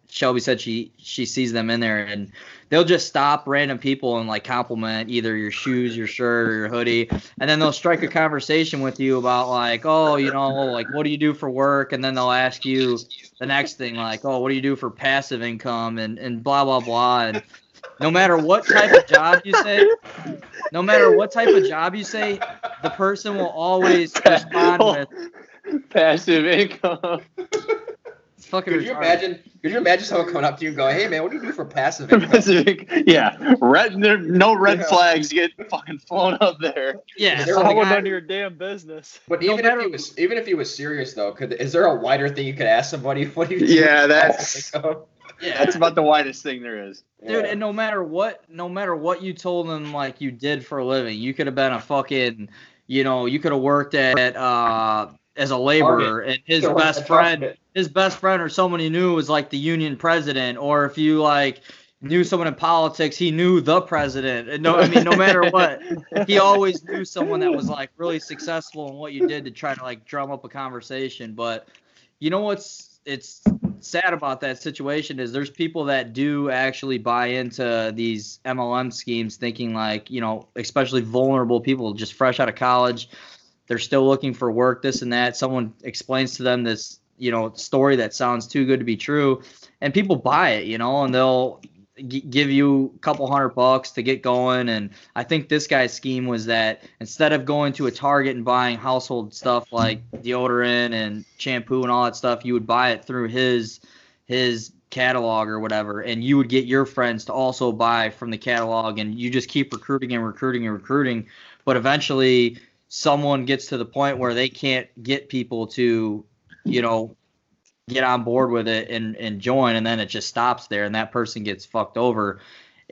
Shelby said, she she sees them in there, and they'll just stop random people and like compliment either your shoes, your shirt, or your hoodie, and then they'll strike a conversation with you about like, oh, you know, like what do you do for work, and then they'll ask you the next thing like, oh, what do you do for passive income, and and blah blah blah, and no matter what type of job you say, no matter what type of job you say, the person will always respond with passive income. It's fucking Could you retarded. imagine? Could you imagine someone coming up to you and going, "Hey man, what do you do for passive income?" Passive income. Yeah, red. There, no red Yeah. flags get fucking flown up there. Yeah, They're so the like, Someone guy- none of your damn business. But No even matter- if he was, even if he was serious though, could is there a wider thing you could ask somebody? What do you? do Yeah, that's- yeah. That's about the widest thing there is. Dude, Yeah. and no matter what, no matter what you told them, like you did for a living, you could have been a fucking, you know, you could have worked at, uh, as a laborer, and his best friend, Target. His best friend or someone he knew was like the union president, or if you like knew someone in politics, he knew the president. And no, I mean, no matter what, he always knew someone that was like really successful in what you did to try to like drum up a conversation. But you know what's it's sad about that situation is there's people that do actually buy into these MLM schemes thinking like, you know, especially vulnerable people just fresh out of college, they're still looking for work, this and that. Someone explains to them this, you know, story that sounds too good to be true and people buy it, you know, and they'll g- give you a couple hundred bucks to get going. And I think this guy's scheme was that instead of going to a Target and buying household stuff like deodorant and shampoo and all that stuff, you would buy it through his his catalog or whatever, and you would get your friends to also buy from the catalog, and you just keep recruiting and recruiting and recruiting. But eventually, someone gets to the point where they can't get people to, you know, get on board with it and, and join, and then it just stops there, and that person gets fucked over.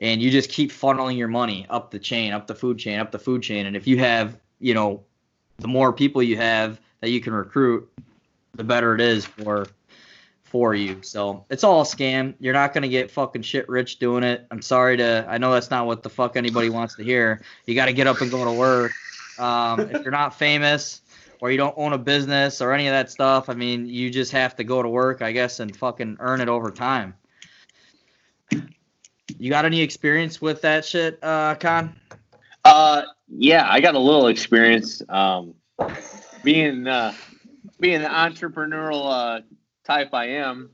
And you just keep funneling your money up the chain, up the food chain, up the food chain. And if you have, you know, the more people you have that you can recruit, the better it is for for you. So it's all a scam. You're not gonna get fucking shit rich doing it. I'm sorry to. I know that's not what the fuck anybody wants to hear. You got to get up and go to work. Um, if you're not famous or you don't own a business or any of that stuff, I mean, you just have to go to work, I guess, and fucking earn it over time. You got any experience with that shit, uh, Con? Uh, yeah, I got a little experience. Um, being uh, being the entrepreneurial uh, type I am,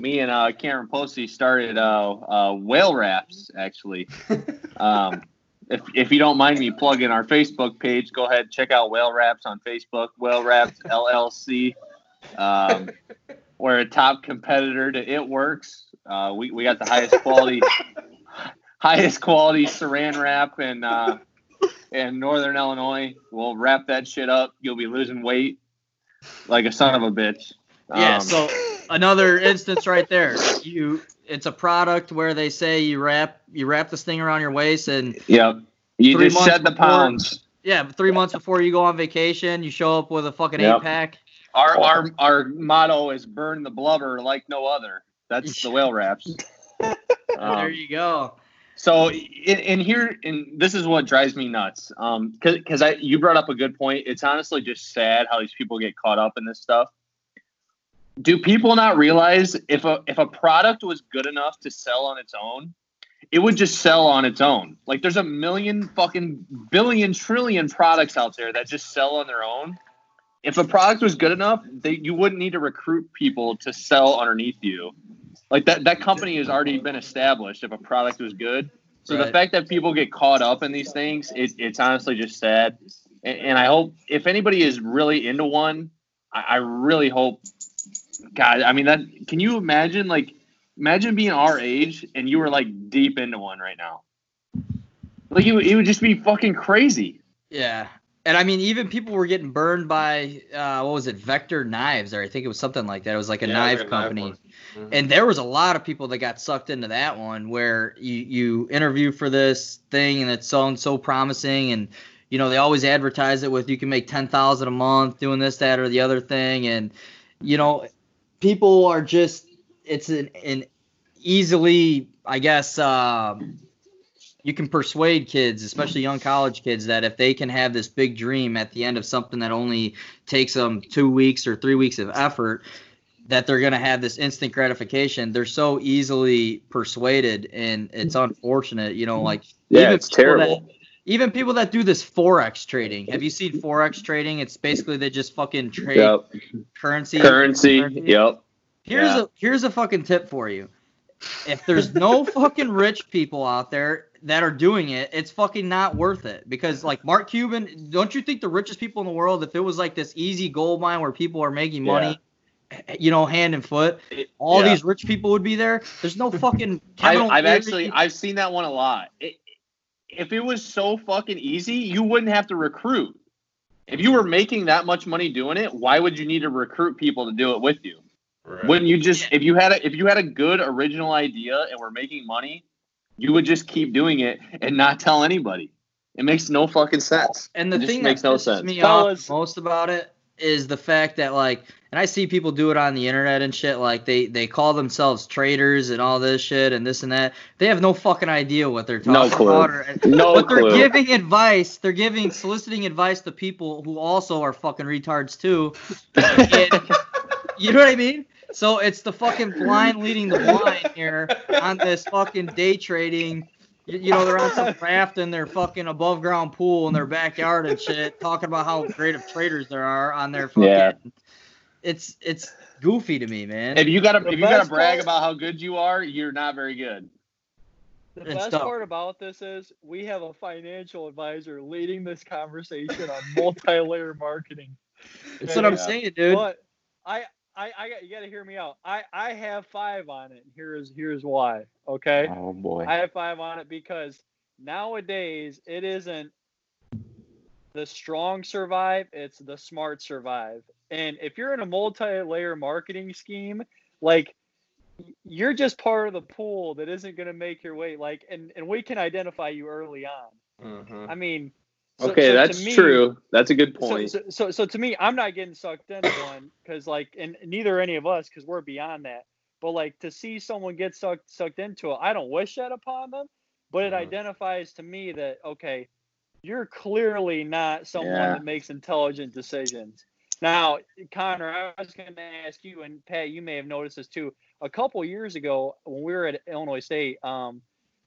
me and uh, Karen Posey started uh, uh, whale wraps actually. Um, if, if you don't mind me plugging our Facebook page, go ahead check out Whale Wraps on Facebook. Whale Wraps LLC. Um, we're a top competitor to It Works. Uh, we we got the highest quality, highest quality Saran wrap in uh, in Northern Illinois. We'll wrap that shit up. You'll be losing weight like a son of a bitch. Yeah. Um, So another instance right there. You, it's a product where they say you wrap you wrap this thing around your waist and Yep. You just months shed the pounds. yeah, three months before you go on vacation, you show up with a fucking Yep. eight pack. Our our our motto is burn the blubber like no other. That's the whale wraps. And there Um, you go. So, in, in here, and this is what drives me nuts. Um, because I you brought up a good point. It's honestly just sad how these people get caught up in this stuff. Do people not realize if a if a product was good enough to sell on its own, it would just sell on its own. Like there's a million fucking billion trillion products out there that just sell on their own. If a product was good enough, they, you wouldn't need to recruit people to sell underneath you. Like that that company has already been established if a product was good. So the fact that people get caught up in these things, it, it's honestly just sad. And, and I hope if anybody is really into one, I, I really hope. God, I mean that. Can you imagine? Like, imagine being our age and you were like deep into one right now. Like it, would- it would just be fucking crazy. Yeah. And I mean, even people were getting burned by uh, what was it, Vector Knives, or I think it was something like that. It was like a Yeah, knife like a knife company. one. Mhm. and there was a lot of people that got sucked into that one where you you interview for this thing and it sounds so promising and you know they always advertise it with you can make 10,000 a month doing this that or the other thing and you know people are just it's an, an easily I guess um you can persuade kids, especially young college kids, that if they can have this big dream at the end of something that only takes them two weeks or three weeks of effort, that they're going to have this instant gratification. They're so easily persuaded, and it's unfortunate. You know, like Yeah, it's terrible. that- even people that do this forex trading. Have you seen forex trading? It's basically they just fucking trade Yep. currency. Currency. Yep. Here's Yeah. a here's a fucking tip for you. If there's no fucking rich people out there that are doing it, it's fucking not worth it. Because like Mark Cuban, don't you think the richest people in the world, if it was like this easy gold mine where people are making money, eh, you know, hand and foot, all Yeah. these rich people would be there. There's no fucking. I've, I've actually I've seen that one a lot. It, if it was so fucking easy, you wouldn't have to recruit. If you were making that much money doing it, why would you need to recruit people to do it with you? Right. Wouldn't you just if you had a if you had a good original idea and were making money, you would just keep doing it and not tell anybody. It makes no fucking sense. And the It just thing makes that no sense. me Fellas- off most about it is the fact that like, and I see people do it on the internet and shit. Like they they call themselves traders and all this shit and this and that. They have no fucking idea what they're No talking clue. about. Or, No but they're giving advice. They're giving soliciting advice to people who also are fucking retards too. And- you know what I mean? So it's the fucking blind leading the blind here on this fucking day trading. You, you know, they're on some raft in their fucking above ground pool in their backyard and shit, talking about how great of traders there are on their fucking. Yeah. It's it's goofy to me, man. If you gotta The if you gotta brag part- about how good you are, you're not very good. The It's best tough. part about this is we have a financial advisor leading this conversation on multi-layer marketing. That's what I'm Yeah. saying, dude. But I, I, I got you. Got to hear me out. I, I have five on it. and Here's, here's why. Okay. Oh boy. I have five on it because nowadays it isn't the strong survive, it's the smart survive. And if you're in a multi-layer marketing scheme, like you're just part of the pool that isn't going to make your way like and and we can identify you early on. Mm-hmm. I mean so- Okay, so that's me- true. That's a good point. so, so, so to me, I'm not getting sucked into one because, like, and neither any of us because we're beyond that. But like to see someone get sucked sucked into it, I don't wish that upon them. But it Mhm. identifies to me that okay, you're clearly not someone Yeah. that makes intelligent decisions. Now, Connor, I was going to ask you, and Pat, you may have noticed this too. A couple years ago, when we were at Illinois State, um,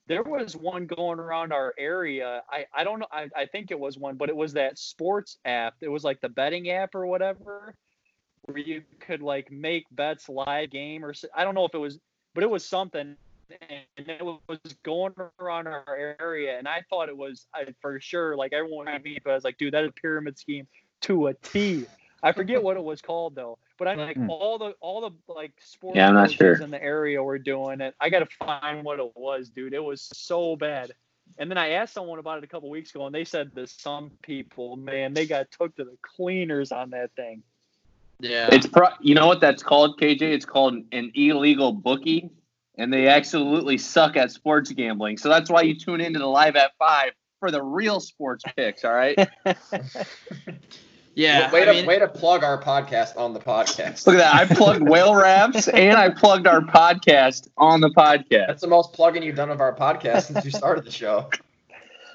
there was one going around our area. I, I don't know. I, I think it was one, but it was that sports app. It was like the betting app or whatever, where you could like make bets live game or I don't know if it was, but it was something. And it was going around our area, and I thought it was I, for sure like everyone would be, but I was like, dude, that is a pyramid scheme to a T. I forget what it was called though, but I like Hmm. all the all the like sports Yeah, I'm not coaches sure. in the area were doing it. I gotta find what it was, dude. It was so bad. And then I asked someone about it a couple weeks ago, and they said that some people, man, they got took to the cleaners on that thing. Yeah. It's pro- you know what that's called, KJ? It's called an illegal bookie, and they absolutely suck at sports gambling. So that's why you tune into the live at five for the real sports picks. All right. yeah. way, I to, mean, way to plug our podcast on the podcast. Look at that! I plugged whale wraps and I plugged our podcast on the podcast. That's the most plugging you've done of our podcast since you started the show.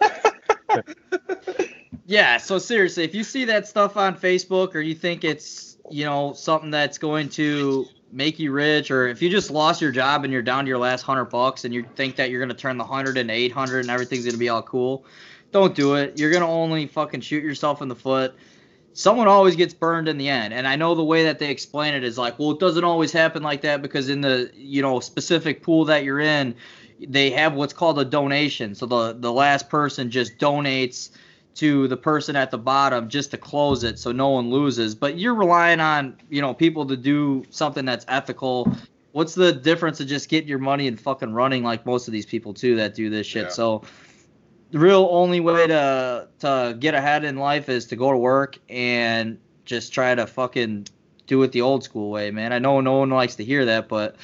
Yeah, so seriously, if you see that stuff on Facebook or you think it's, you know, something that's going to make you rich or if you just lost your job and you're down to your last 100 bucks and you think that you're going to turn the 100 into 800 and everything's going to be all cool, don't do it. You're going to only fucking shoot yourself in the foot. Someone always gets burned in the end. And I know the way that they explain it is like, well, it doesn't always happen like that because in the, you know, specific pool that you're in, they have what's called a donation. So the the last person just donates to the person at the bottom just to close it so no one loses. But you're relying on, you know, people to do something that's ethical. What's the difference of just getting your money and fucking running like most of these people too that do this shit? Yeah. So the real only way to to get ahead in life is to go to work and just try to fucking do it the old school way, man. I know no one likes to hear that, but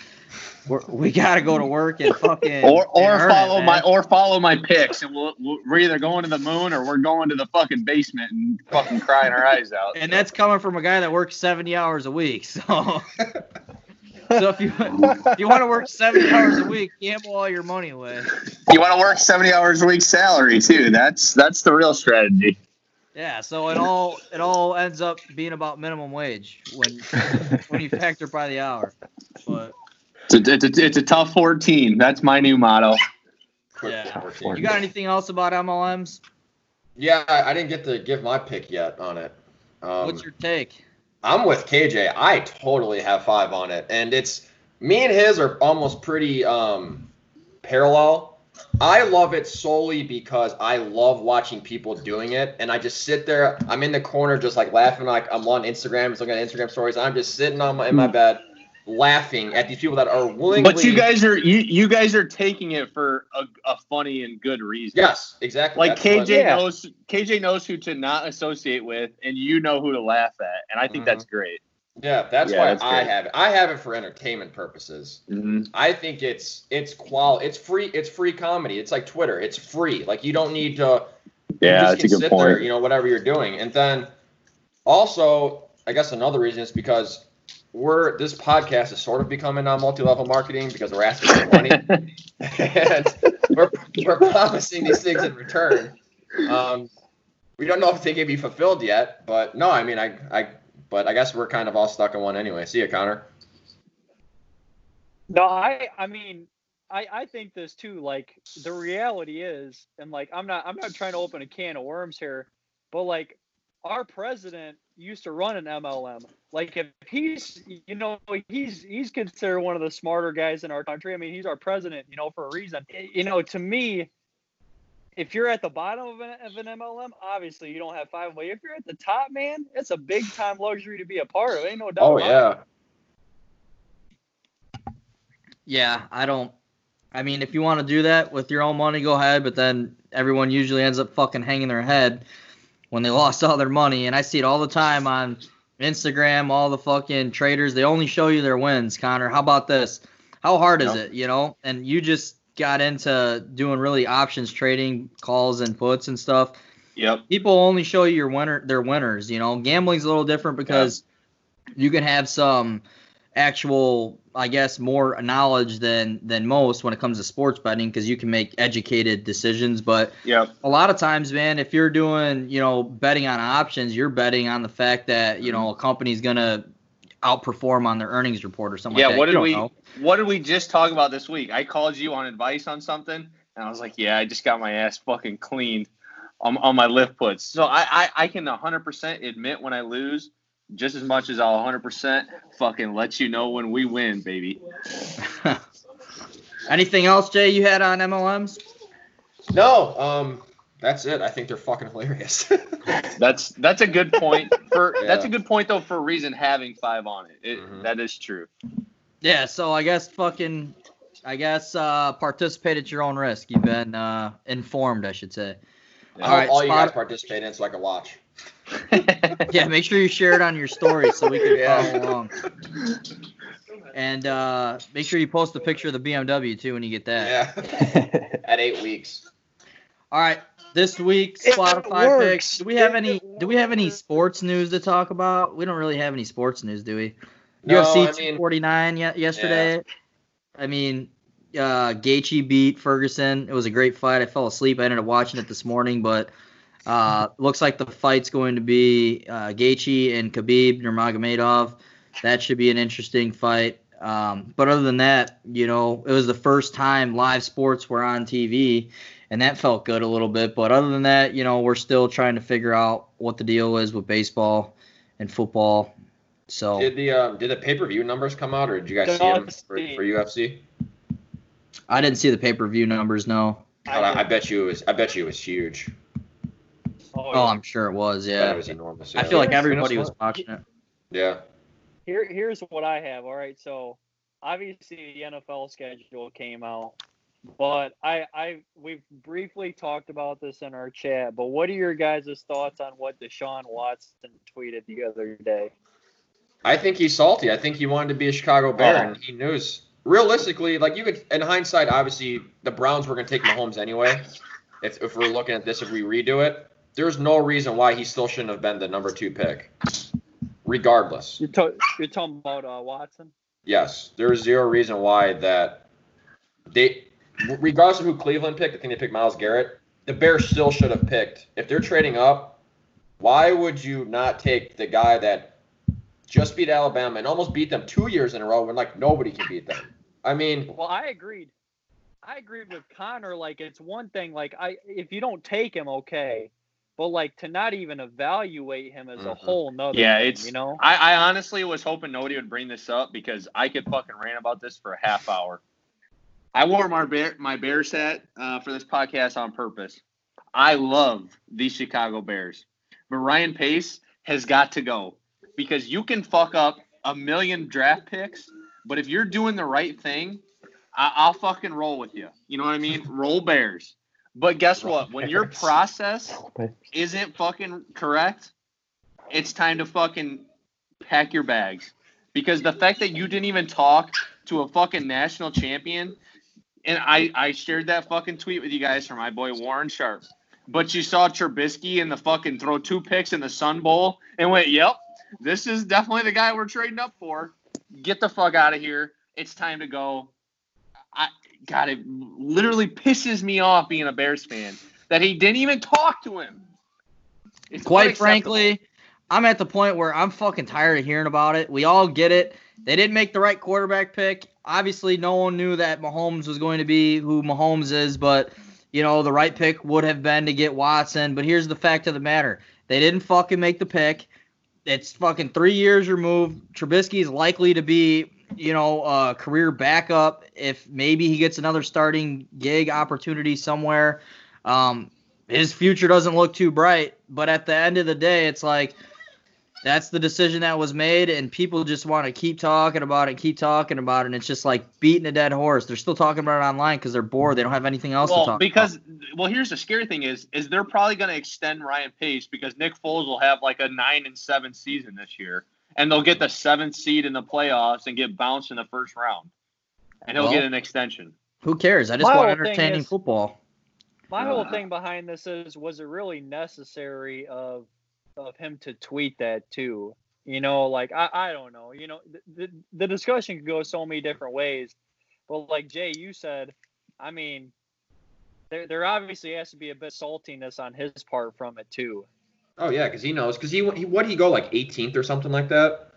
we're, we gotta go to work and fucking Or or and earn it, follow my or follow my picks, and we'll, we'll, we're either going to the moon or we're going to the fucking basement and fucking crying our eyes out. and that's coming from a guy that works 70 hours a week. So, so if you if you want to work 70 hours a week, gamble all your money away. you want to work seventy hours a week salary too. That's that's the real strategy. Yeah, so it all it all ends up being about minimum wage when when you factor by the hour. But It's a, it's a, it's a tough fourteen. That's my new motto. Yeah. you got anything else about MLMs? Yeah, I, I didn't get to give my pick yet on it. Um, What's your take? I'm with KJ. I totally have five on it, and it's me and his are almost pretty um, parallel. I love it solely because I love watching people doing it, and I just sit there. I'm in the corner, just like laughing, like I'm on Instagram, just looking at Instagram stories. I'm just sitting on my in my bed, laughing at these people that are willing. But you guys are you you guys are taking it for a, a funny and good reason. yes, exactly. Like That's KJ Yeah. knows KJ knows who to not associate with, and you know who to laugh at, and I think Mhm. that's great. Yeah, that's Yeah, why that's I have it. I have it for entertainment purposes. Mm-hmm. I think it's it's qual it's free it's free comedy. It's like Twitter. It's free. Like you don't need to you Yeah, just that's a good sit point. There, you know, whatever you're doing. And then also, I guess another reason is because we're this podcast is sort of becoming uh, multi-level marketing because we're asking for money and we're, we're promising these things in return. Um, we don't know if they can be fulfilled yet, but no, I mean, I, I, but I guess we're kind of all stuck in one anyway. See you, Connor. No, I I mean I I think this too. Like the reality is, and like I'm not I'm not trying to open a can of worms here, but like our president used to run an MLM. Like if he's, you know, he's he's considered one of the smarter guys in our country. I mean, he's our president, you know, for a reason. You know, to me, if you're at the bottom of an, of an MLM, obviously you don't have five. But if you're at the top, man, it's a big time luxury to be a part of. Ain't no doubt. Oh yeah. it. Yeah, I don't. I mean, if you want to do that with your own money, go ahead. But then everyone usually ends up fucking hanging their head when they lost all their money. And I see it all the time on Instagram. All the fucking traders, they only show you their wins. Connor, how about this? How hard is Yep. it? You know, and you just got into doing really options trading, calls and puts and stuff. Yep. People only show you your winner, their winners. You know, gambling's a little different because you can have some actual I guess more knowledge than than most when it comes to sports betting because you can make educated decisions. But yeah a lot of times, man, if you're doing you know betting on options, you're betting on the fact that you know a company's gonna outperform on their earnings report or something Yeah. like that. What did we know. What did we just talk about this week? I called you on advice on something, and I was like, "Yeah, I just got my ass fucking cleaned on, on my Lyft puts." So I, I I can 100% admit when I lose, just as much as I'll 100% fucking let you know when we win, baby. Anything else, Jay? You had on MLMs? No, um, that's it. I think they're fucking hilarious. That's that's a good point for that's a good point though for a reason having five on it. it Mhm. that is true. Yeah. So I guess fucking, I guess uh, participate at your own risk. You've been uh, informed, I should say. Yeah. All all right, all you spot- guys participate in so I can watch. Yeah, make sure you share it on your story so we can Yeah. follow along. And uh, make sure you post a picture of the BMW too when you get that. Yeah. At eight weeks. All right, this week It Spotify works. picks. Do we have any? Do we have any sports news to talk about? We don't really have any sports news, do we? No, UFC I mean- 249 ye- yesterday. I mean, uh, Gaethje beat Ferguson. It was a great fight. I fell asleep. I ended up watching it this morning, but uh, looks like the fight's going to be uh, Gaethje and Khabib Nurmagomedov. That should be an interesting fight. Um, but other than that, you know, it was the first time live sports were on TV, and that felt good a little bit. But other than that, you know, we're still trying to figure out what the deal is with baseball and football. So Did the um, did the pay per view numbers come out, or did you guys see them for, for UFC? I didn't see the pay per view numbers. No. I, I bet you it was. I bet you it was huge. Oh, Oh, yeah. I'm sure it was. Yeah, Yeah. it was enormous. I feel like everybody was watching it. Yeah. Here, here's what I have. All right, so obviously the NFL schedule came out, but I, I, we've briefly talked about this in our chat. But what are your guys' thoughts on what Deshaun Watson tweeted the other day? I think he's salty. I think he wanted to be a Chicago Bear, Oh. and he knows. Realistically, like you could, in hindsight, obviously the Browns were going to take Mahomes anyway. If, if we're looking at this, if we redo it, there's no reason why he still shouldn't have been the number two pick, regardless. You're, to, you're talking about uh, Watson. Yes, there is zero reason why that they, regardless of who Cleveland picked, I think they picked Myles Garrett. The Bears still should have picked. If they're trading up, why would you not take the guy that just beat Alabama and almost beat them two years in a row when like nobody can beat them? I mean, Well, I agreed. I agreed with Connor. Like, it's one thing. Like, I if you don't take him, okay, but like to not even evaluate him as a Mhm. whole nother. Yeah, thing, it's you know. I, I honestly was hoping nobody would bring this up because I could fucking rant about this for a half hour. I wore my bear my Bears hat uh, for this podcast on purpose. I love the Chicago Bears, but Ryan Pace has got to go because you can fuck up a million draft picks, but if you're doing the right thing, I, I'll fucking roll with you. You know what I mean? roll Bears. But guess what? When your process isn't fucking correct, it's time to fucking pack your bags. Because the fact that you didn't even talk to a fucking national champion, and I, I shared that fucking tweet with you guys from my boy Warren Sharp. But you saw Trubisky in the fucking throw two picks in the Sun Bowl and went, yep, this is definitely the guy we're trading up for. Get the fuck out of here. It's time to go. God, it literally pisses me off being a Bears fan that he didn't even talk to him. It's Quite frankly, I'm at the point where I'm fucking tired of hearing about it. We all get it. They didn't make the right quarterback pick. Obviously, no one knew that Mahomes was going to be who Mahomes is, but you know, the right pick would have been to get Watson. But here's the fact of the matter. They didn't fucking make the pick. It's fucking three years removed. Trubisky is likely to be, you know, a career backup if maybe he gets another starting gig opportunity somewhere. Um, his future doesn't look too bright, but at the end of the day, it's like that's the decision that was made, and people just want to keep talking about it, keep talking about it, and it's just like beating a dead horse. They're still talking about it online because they're bored. They don't have anything else to Well, talk because about. well, here's the scary thing is is they're probably going to extend Ryan Pace because Nick Foles will have like a nine and seven season this year, and they'll get the seventh seed in the playoffs and get bounced in the first round, and he'll Well, get an extension. Who cares? I just My want entertaining is- football. My Uh, whole thing behind this is was it really necessary of of him to tweet that too? You know, like I, I don't know. You know, the, the the discussion could go so many different ways. But like Jay, you said, I mean, there there obviously has to be a bit saltiness on his part from it too. Oh yeah, because he knows. Because he, he what did he go like 18th or something like that?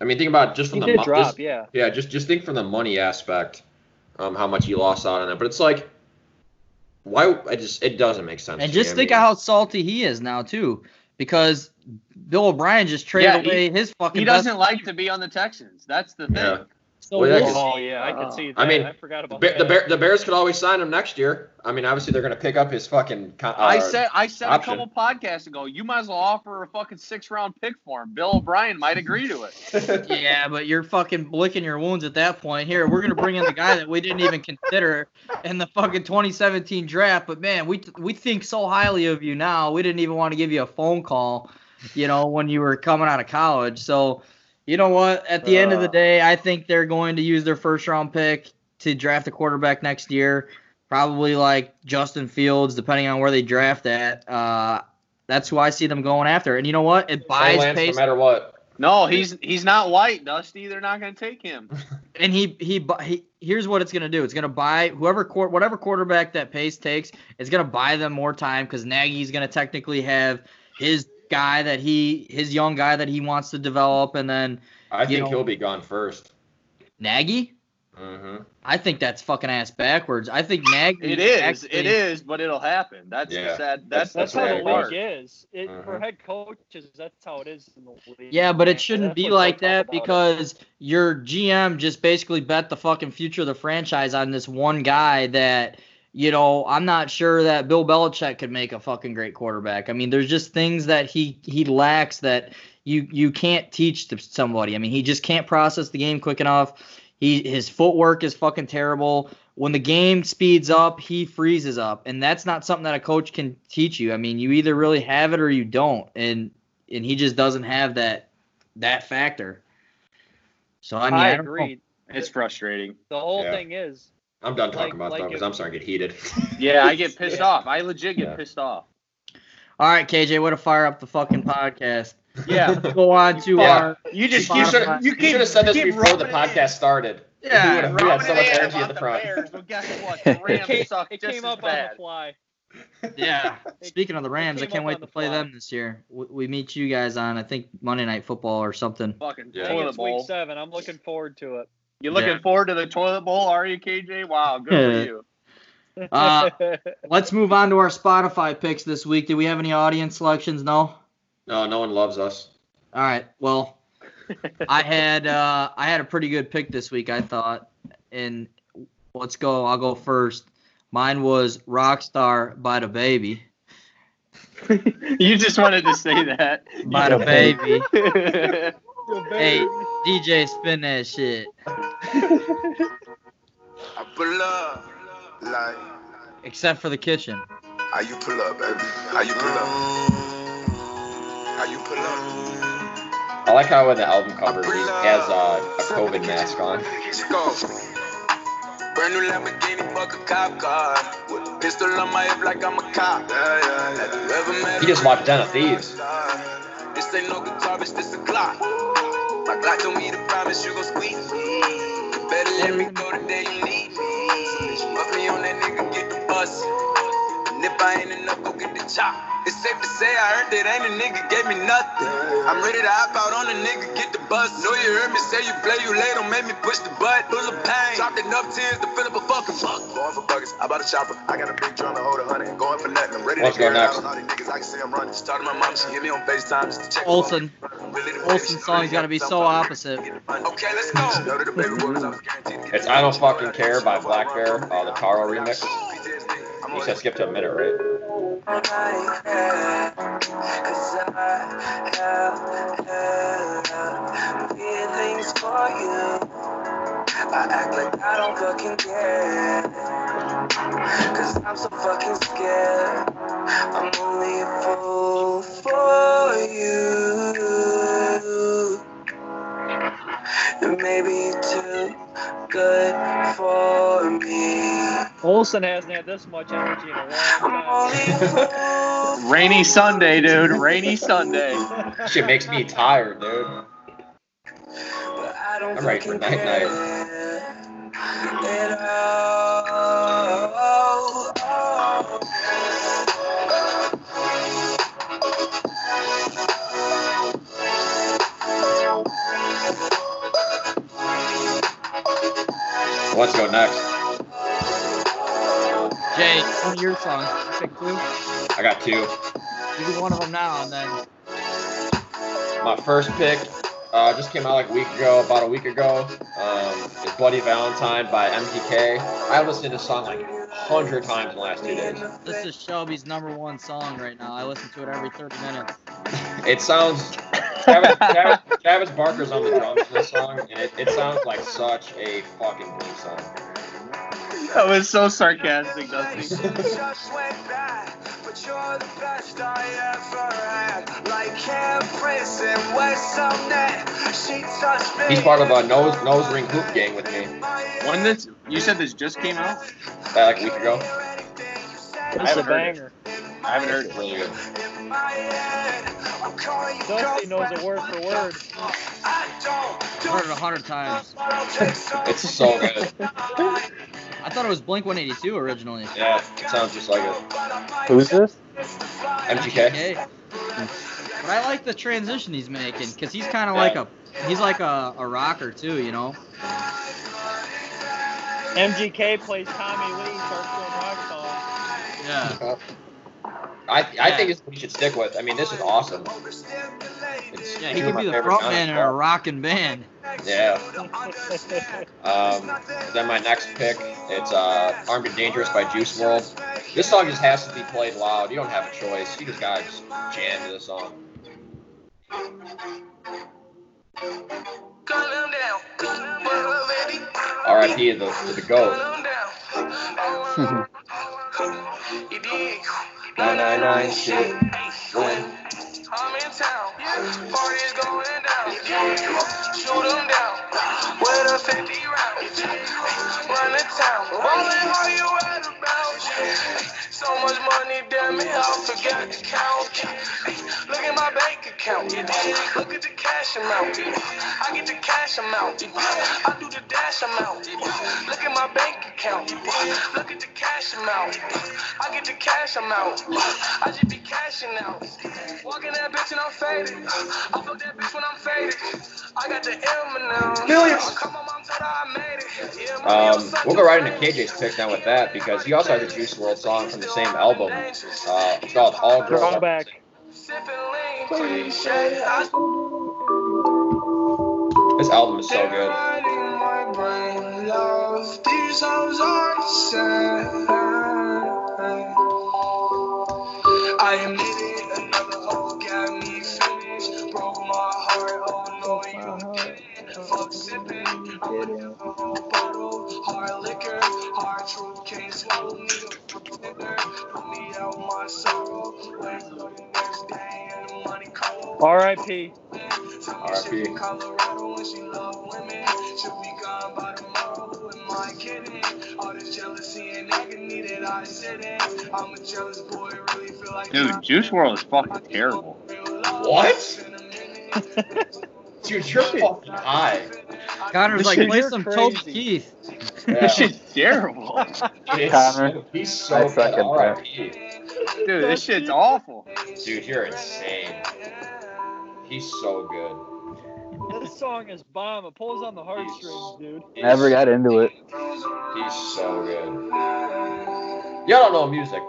I mean, think about just from He the did mo- drop, just- yeah. Yeah, just just think from the money aspect, um, how much he lost out on it. But it's like, why? I just it doesn't make sense. And to me. just I think mean, of how salty he is now too, because Bill O'Brien just traded Yeah, he- away his fucking. He doesn't like to be on the Texans. That's the thing. Yeah. So Well, yeah, what- 'cause- Oh yeah, I could see that. I mean, I forgot about Ba- that. the Bear, the Bears could always sign him next year. I mean, obviously they're going to pick up his fucking. con- Uh, I said I said option. a couple podcasts ago, you might as well offer a fucking six round pick for him. Bill O'Brien might agree to it. Yeah, but you're fucking licking your wounds at that point. Here, we're gonna bring in the guy that we didn't even consider in the fucking 2017 draft. But man, we we think so highly of you now. We didn't even want to give you a phone call, you know, when you were coming out of college. So, you know what? At the end of the Uh. day, I think they're going to use their first round pick to draft a quarterback next year. Probably like Justin Fields, depending on where they draft at. Uh, that's who I see them going after. And you know what? It buys Lance, no matter what. No, he's he's not white, Dusty. They're not going to take him. and he, he bu- he here's what it's gonna do. It's gonna buy whoever quar- whatever quarterback that Pace takes. It's gonna buy them more time because Nagy's gonna technically have his guy that he his young guy that he wants to develop, and then I think know- he'll be gone first. Nagy. hmm I think that's fucking ass backwards. I think Nagy. It is, actually- it is, but it'll happen. That's Yeah. the sad. That's- That's That's the how the sad part. league is. It, For Mhm. head coaches, that's how it is in the league. Yeah, but it shouldn't That's be like that about it. because your GM just basically bet the fucking future of the franchise on this one guy that, you know, I'm not sure that Bill Belichick could make a fucking great quarterback. I mean, there's just things that he he lacks that you you can't teach to somebody. I mean, he just can't process the game quick enough. He his footwork is fucking terrible. When the game speeds up, he freezes up, and that's not something that a coach can teach you. I mean, you either really have it or you don't, and and he just doesn't have that that factor. So I mean, I I, don't know. It's frustrating. The whole Yeah. thing is, I'm done talking Like- about like that because I'm starting to get heated. Yeah, I get pissed off. I legit get Yeah. pissed off. All right, KJ, way to fire up the fucking podcast. Yeah. Go on to Yeah. our You just you should Spotify. you, should have said this before the rubbing it in. podcast started. Yeah, we would have we had so much energy at the the front. Bears, but guess what? The Rams came, suck it just came as up on bad. the fly. yeah. Speaking of the Rams, I can't wait to play fly. them this year. We, we meet you guys on I think Monday Night Football or something. Fucking Yeah. Toilet it's week seven. I'm looking forward to it. You looking Yeah. forward to the toilet bowl? Are you, KJ? Wow, good for you. Uh, Let's move on to our Spotify picks this week. Do we have any audience selections? No. No, no one loves us. All right. Well, I had uh, I had a pretty good pick this week. I thought, and let's go. I'll go first. Mine was Rockstar by DaBaby. you just wanted to say that. By the Baby. Hey, hey, DJ, spin that shit. I pull up, like, Except for the kitchen. how you pull up, baby? How you pull up? How you pull up? I like how in the album cover he has uh, a COVID mask on. Let's go. Brand new Lamborghini, fuck a cop car. With a pistol on my hip like I'm a cop. Yeah, yeah, Have you ever met He just watched Den of Thieves. This ain't no guitar, bitch, this a Glock. My Glock told me to promise you gon' squeeze me. Better let me go the day you need me. So me on that nigga, get the bus. And if I ain't enough, go get the chop. It's safe to say I earned it, ain't a nigga gave me nothing. I'm ready to hop out on a nigga, get the bus. Know you heard me say you play, you late, don't make me push the butt. Full of pain. Dropped enough tears to fill up a fucking buck. Going for buckets, I bought a chopper. I got a big drum to hold a hundred. Going for nothing. I'm ready Let's to go carry next. out all these niggas. I can see I'm running. Started my mom, she hit me on FaceTime just to check. Olsen. Really the Olsen's song's gotta be so opposite. Okay, let's go. Know that the baby boys, I was guaranteed to get It's I Don't Fucking Care by blackbear, uh, the Taro remix. You said skip to a minute, right? Cause I have, have feelings for you. I act like I don't fucking care. Cause I'm so fucking scared. I'm only a fool for you. Maybe too good for me. Olsen hasn't had this much energy in a long time. only a fool for Rainy Sunday, dude. Rainy Sunday. Shit makes me tired, dude. But I don't I'm ready for night night. care at Let's go next. Jay, one of your songs. Pick two. I got two. You do one of them now, and then My first pick uh, just came out like a week ago, about a week ago. Um, is Bloody Valentine by MGK. I listened to this song like a hundred times in the last two days. this is Shelby's number one song right now. I listen to it every 30 minutes. It sounds. Travis, Travis, Travis Barker's on the drums in this song, and it, it sounds like such a fucking good song. That was so sarcastic, doesn't? Just went by, but you're the best I ever had. Like Empress and West Net. She touched. He's part of a nose nose ring hoop gang with me. When this, you said this just came out? Uh, like a week ago. This is a haven't heard it. banger. I haven't heard it. Really good. Dusty knows it word for word. I've heard it a hundred times. It's so good. I thought it was Blink 182 originally. Yeah, it sounds just like it. Who's this? MGK. Okay. But I like the transition he's making because he's kind of like a he's like a, a rocker too, you know. MGK plays Tommy Yeah. I I think it's what we should stick with. I mean, this is awesome. It's Yeah, he could be the front man in a rocking band. Yeah. Um, then my next pick, it's uh, Armed and Dangerous by Juice WRLD. This song just has to be played loud. You don't have a choice. You just gotta just jam to this song. R.I.P. to the to the goat. Nine nine nine shit. I'm in town. Party's going down. Shoot 'em down. With a 50 round. Run the town. Rolling, how you at about? So much money, damn it, I forgot to count. Look at my bank account. Look at the cash amount. I get the cash amount. I do the dash amount. Look at my bank account. Look at the cash amount. I get the cash amount. I just be cashing out. Walking that bitch and I'm faded. I fuck that bitch when I'm faded. I got the M now. Millions. I call mom, I made it. Yeah, money, I'm Um, we'll go right into. KJ's pick now with that because he also has a Juice WRLD song from the same album. Uh, it's called All Girls. Are Throwback. Sipping lean, This album is so good. Heart, oh no, you didn't. Fuck sipping, I'm a whole bottle. Hard liquor, hard truth, can't swallow me. Nigga, put me out my sorrow. Wake up the next day and the money cold. R.I.P. R.I.P. Colorado and she love women. She'll be gone by tomorrow. Who am I kidding? All this jealousy and agony that I sit in. I'm a jealous boy, really feel like Dude, Juice WRLD is fucking terrible. What? Dude, you're fucking high. Connor's This like, play you're some Toby crazy. Keith. Yeah. This shit's terrible. It's Connor, he's so I good. second. R.I.P. Dude, this shit's awful. Dude, you're insane. He's so good. This song is bomb. It pulls on the heartstrings, dude. He's- Never got into it. He's so good. Y'all don't know music.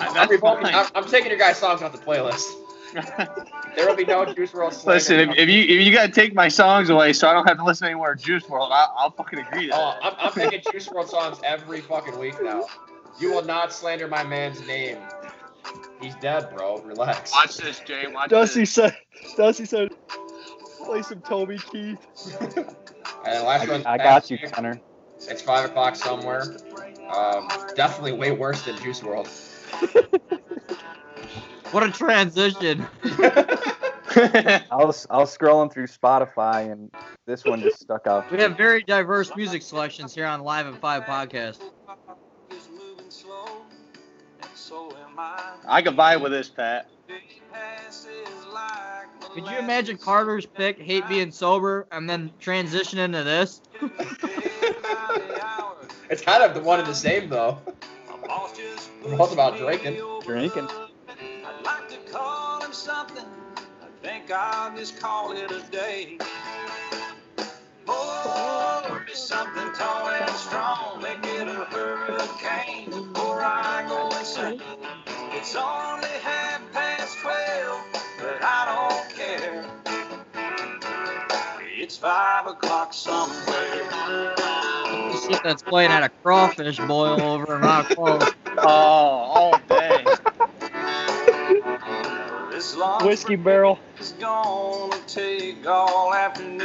I'm, That's revoking- I'm, I'm taking your guys' songs off the playlist. There will be no Juice WRLD. slander. Listen, if, if you if you gotta take my songs away so I don't have to listen anymore to Juice WRLD, I, I'll fucking agree to Oh, that. I'm, I'm picking Juice WRLD songs every fucking week now. You will not slander my man's name. He's dead, bro. Relax. Watch this, Jay. Watch Dusty this. said, Dusty said, play some Toby Keith. And last I, one. I got you, Connor. It's five o'clock somewhere. Um, definitely way worse than Juice WRLD. What a transition. I was I was scrolling through Spotify and this one just stuck out. We have very diverse music selections here on Live at Five podcast. I could vibe with this, Pat. Could you imagine Carter's pick, hate being sober, and then transition into this? It's kind of the one and the same though. We're both about drinking. Drinking. I'd like to call him something. I think I'll just call it a day. Pour me something tall and strong. Make it a hurricane before I go insane. It's only half past twelve, but I don't care. It's five o'clock somewhere. You see that's playing at a crawfish boil over in Rock Falls. Oh, all day. This long Whiskey barrel. It's gonna take all afternoon.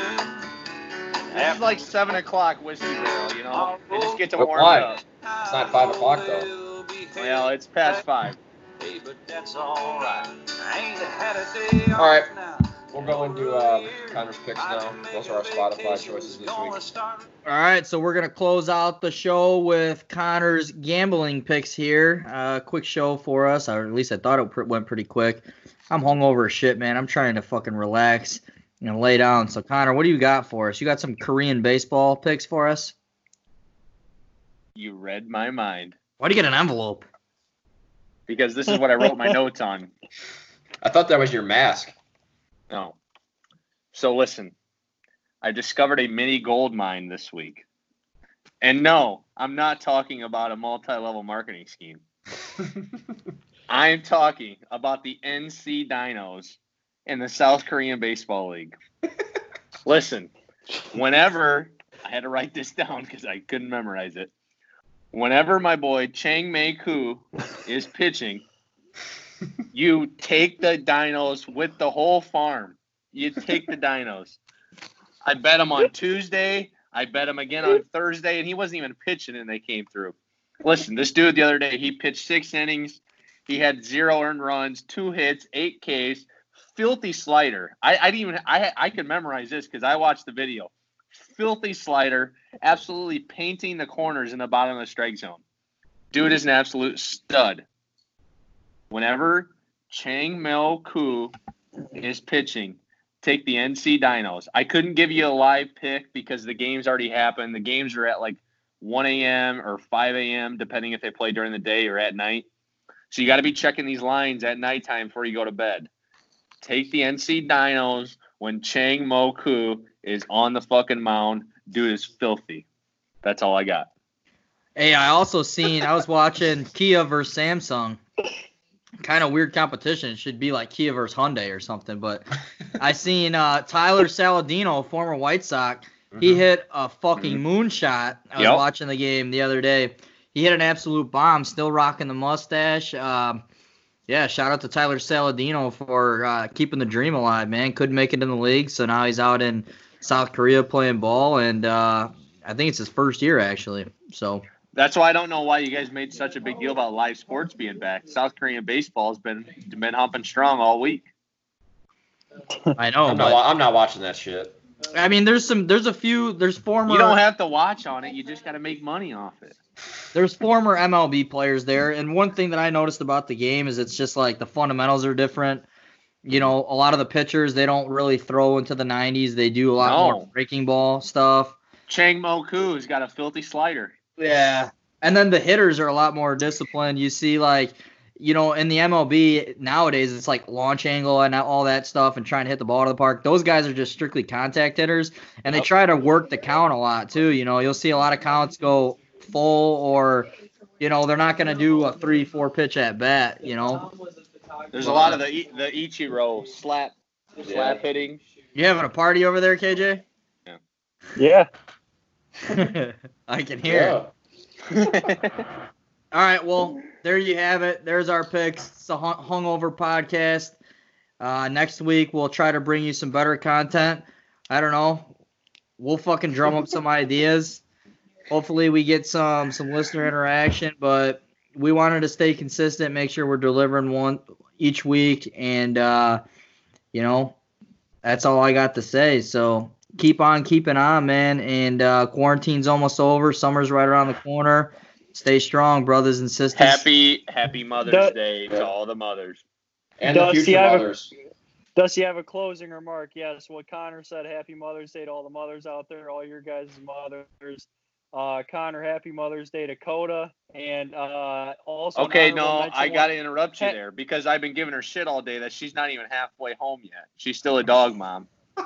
This is like seven o'clock whiskey barrel, you know. You just get to But warm why? up. It's not five o'clock though. Well, it's past five. Hey, but that's alright. I ain't had a day All right. now. We'll go into uh, Connor's picks now. Those are our Spotify choices this week. All right, so we're gonna close out the show with Connor's gambling picks here. Uh, quick show for us, or at least I thought it went pretty quick. I'm hungover as shit, man. I'm trying to fucking relax and lay down. So Connor, what do you got for us? You got some Korean baseball picks for us? You read my mind Why do you get an envelope? because this is what I wrote my notes on. I thought that was your mask. No. So listen, I discovered a mini gold mine this week. And no, I'm not talking about a multi-level marketing scheme. I'm talking about the NC Dinos in the South Korean Baseball League. Listen, whenever I had to write this down because I couldn't memorize it. Whenever my boy Chang Mo Koo is pitching, you take the dinos with the whole farm. You take the dinos. I bet him on Tuesday. I bet him again on Thursday, and he wasn't even pitching, and they came through. Listen, this dude the other day, he pitched six innings. He had zero earned runs, two hits, eight Ks, filthy slider. I, I didn't even I I could memorize this because I watched the video. Filthy slider, absolutely painting the corners in the bottom of the strike zone. Dude is an absolute stud. Whenever Chang Mo Koo is pitching, take the NC Dinos. I couldn't give you a live pick because the games already happened. The games are at like 1 a.m. or 5 a.m., depending if they play during the day or at night. So you got to be checking these lines at nighttime before you go to bed. Take the NC Dinos when Chang Mo Koo is on the fucking mound. Dude is filthy. That's all I got. Hey, I also seen I was watching Kia versus Samsung. Kind of weird competition. It should be like Kia versus Hyundai or something. But I seen uh, Tyler Saladino, former White Sox. He Mhm. hit a fucking moonshot. I was Yep. watching the game the other day. He hit an absolute bomb. Still rocking the mustache. Um, yeah, shout out to Tyler Saladino for uh, keeping the dream alive, man. Couldn't make it in the league, so now he's out in South Korea playing ball, and uh, I think it's his first year actually. So That's why I don't know why you guys made such a big deal about live sports being back. South Korean baseball has been been humping strong all week. I know, I'm not, but wa- I'm not watching that shit. I mean, there's some, there's a few, there's former, You don't have to watch on it. You just got to make money off it. There's former MLB players there, and one thing that I noticed about the game is it's just like the fundamentals are different. You know, a lot of the pitchers they don't really throw into the 90s. They do a lot No. more breaking ball stuff. Chang Mo Koo's got a filthy slider. Yeah. And then the hitters are a lot more disciplined. You see, like, you know, in the MLB nowadays, it's like launch angle and all that stuff and trying to hit the ball to the park. Those guys are just strictly contact hitters, and they try to work the count a lot too. You know, you'll see a lot of counts go full or, you know, they're not going to do a three, four pitch at bat, you know. There's a lot of the I- the Ichiro slap slap hitting. You having a party over there, KJ? Yeah. Yeah. I can hear it. All right, well, there you have it. There's our picks. It's a hungover podcast. Uh, next week we'll try to bring you some better content. I don't know. We'll fucking drum up some ideas. Hopefully we get some some listener interaction, but we wanted to stay consistent, make sure we're delivering one each week, and uh, you know, that's all I got to say. So keep on keeping on, man. And uh, quarantine's almost over. Summer's right around the corner. Stay strong, brothers and sisters. happy Happy Mother's Duh. Day to all the mothers. And the Does he future have a- mothers. Does he have a closing remark? Yes. What Connor said. Happy Mother's Day to all the mothers out there, all your guys' mothers. Uh, Connor, Happy Mother's Day to Coda, and uh, also. Okay, no, I got to interrupt you there because I've been giving her shit all day that she's not even halfway home yet. She's still a dog mom.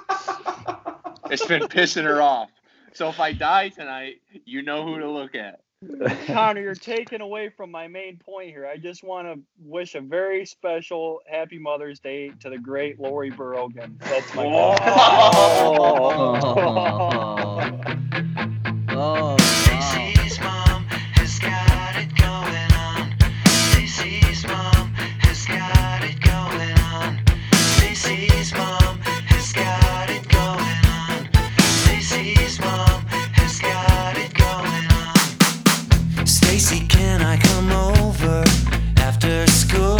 It's been pissing her off. So if I die tonight, you know who to look at. Connor, you're taking away from my main point here. I just want to wish a very special Happy Mother's Day to the great Lori Burrogan. That's my. Oh, Stacy, can I come over after school?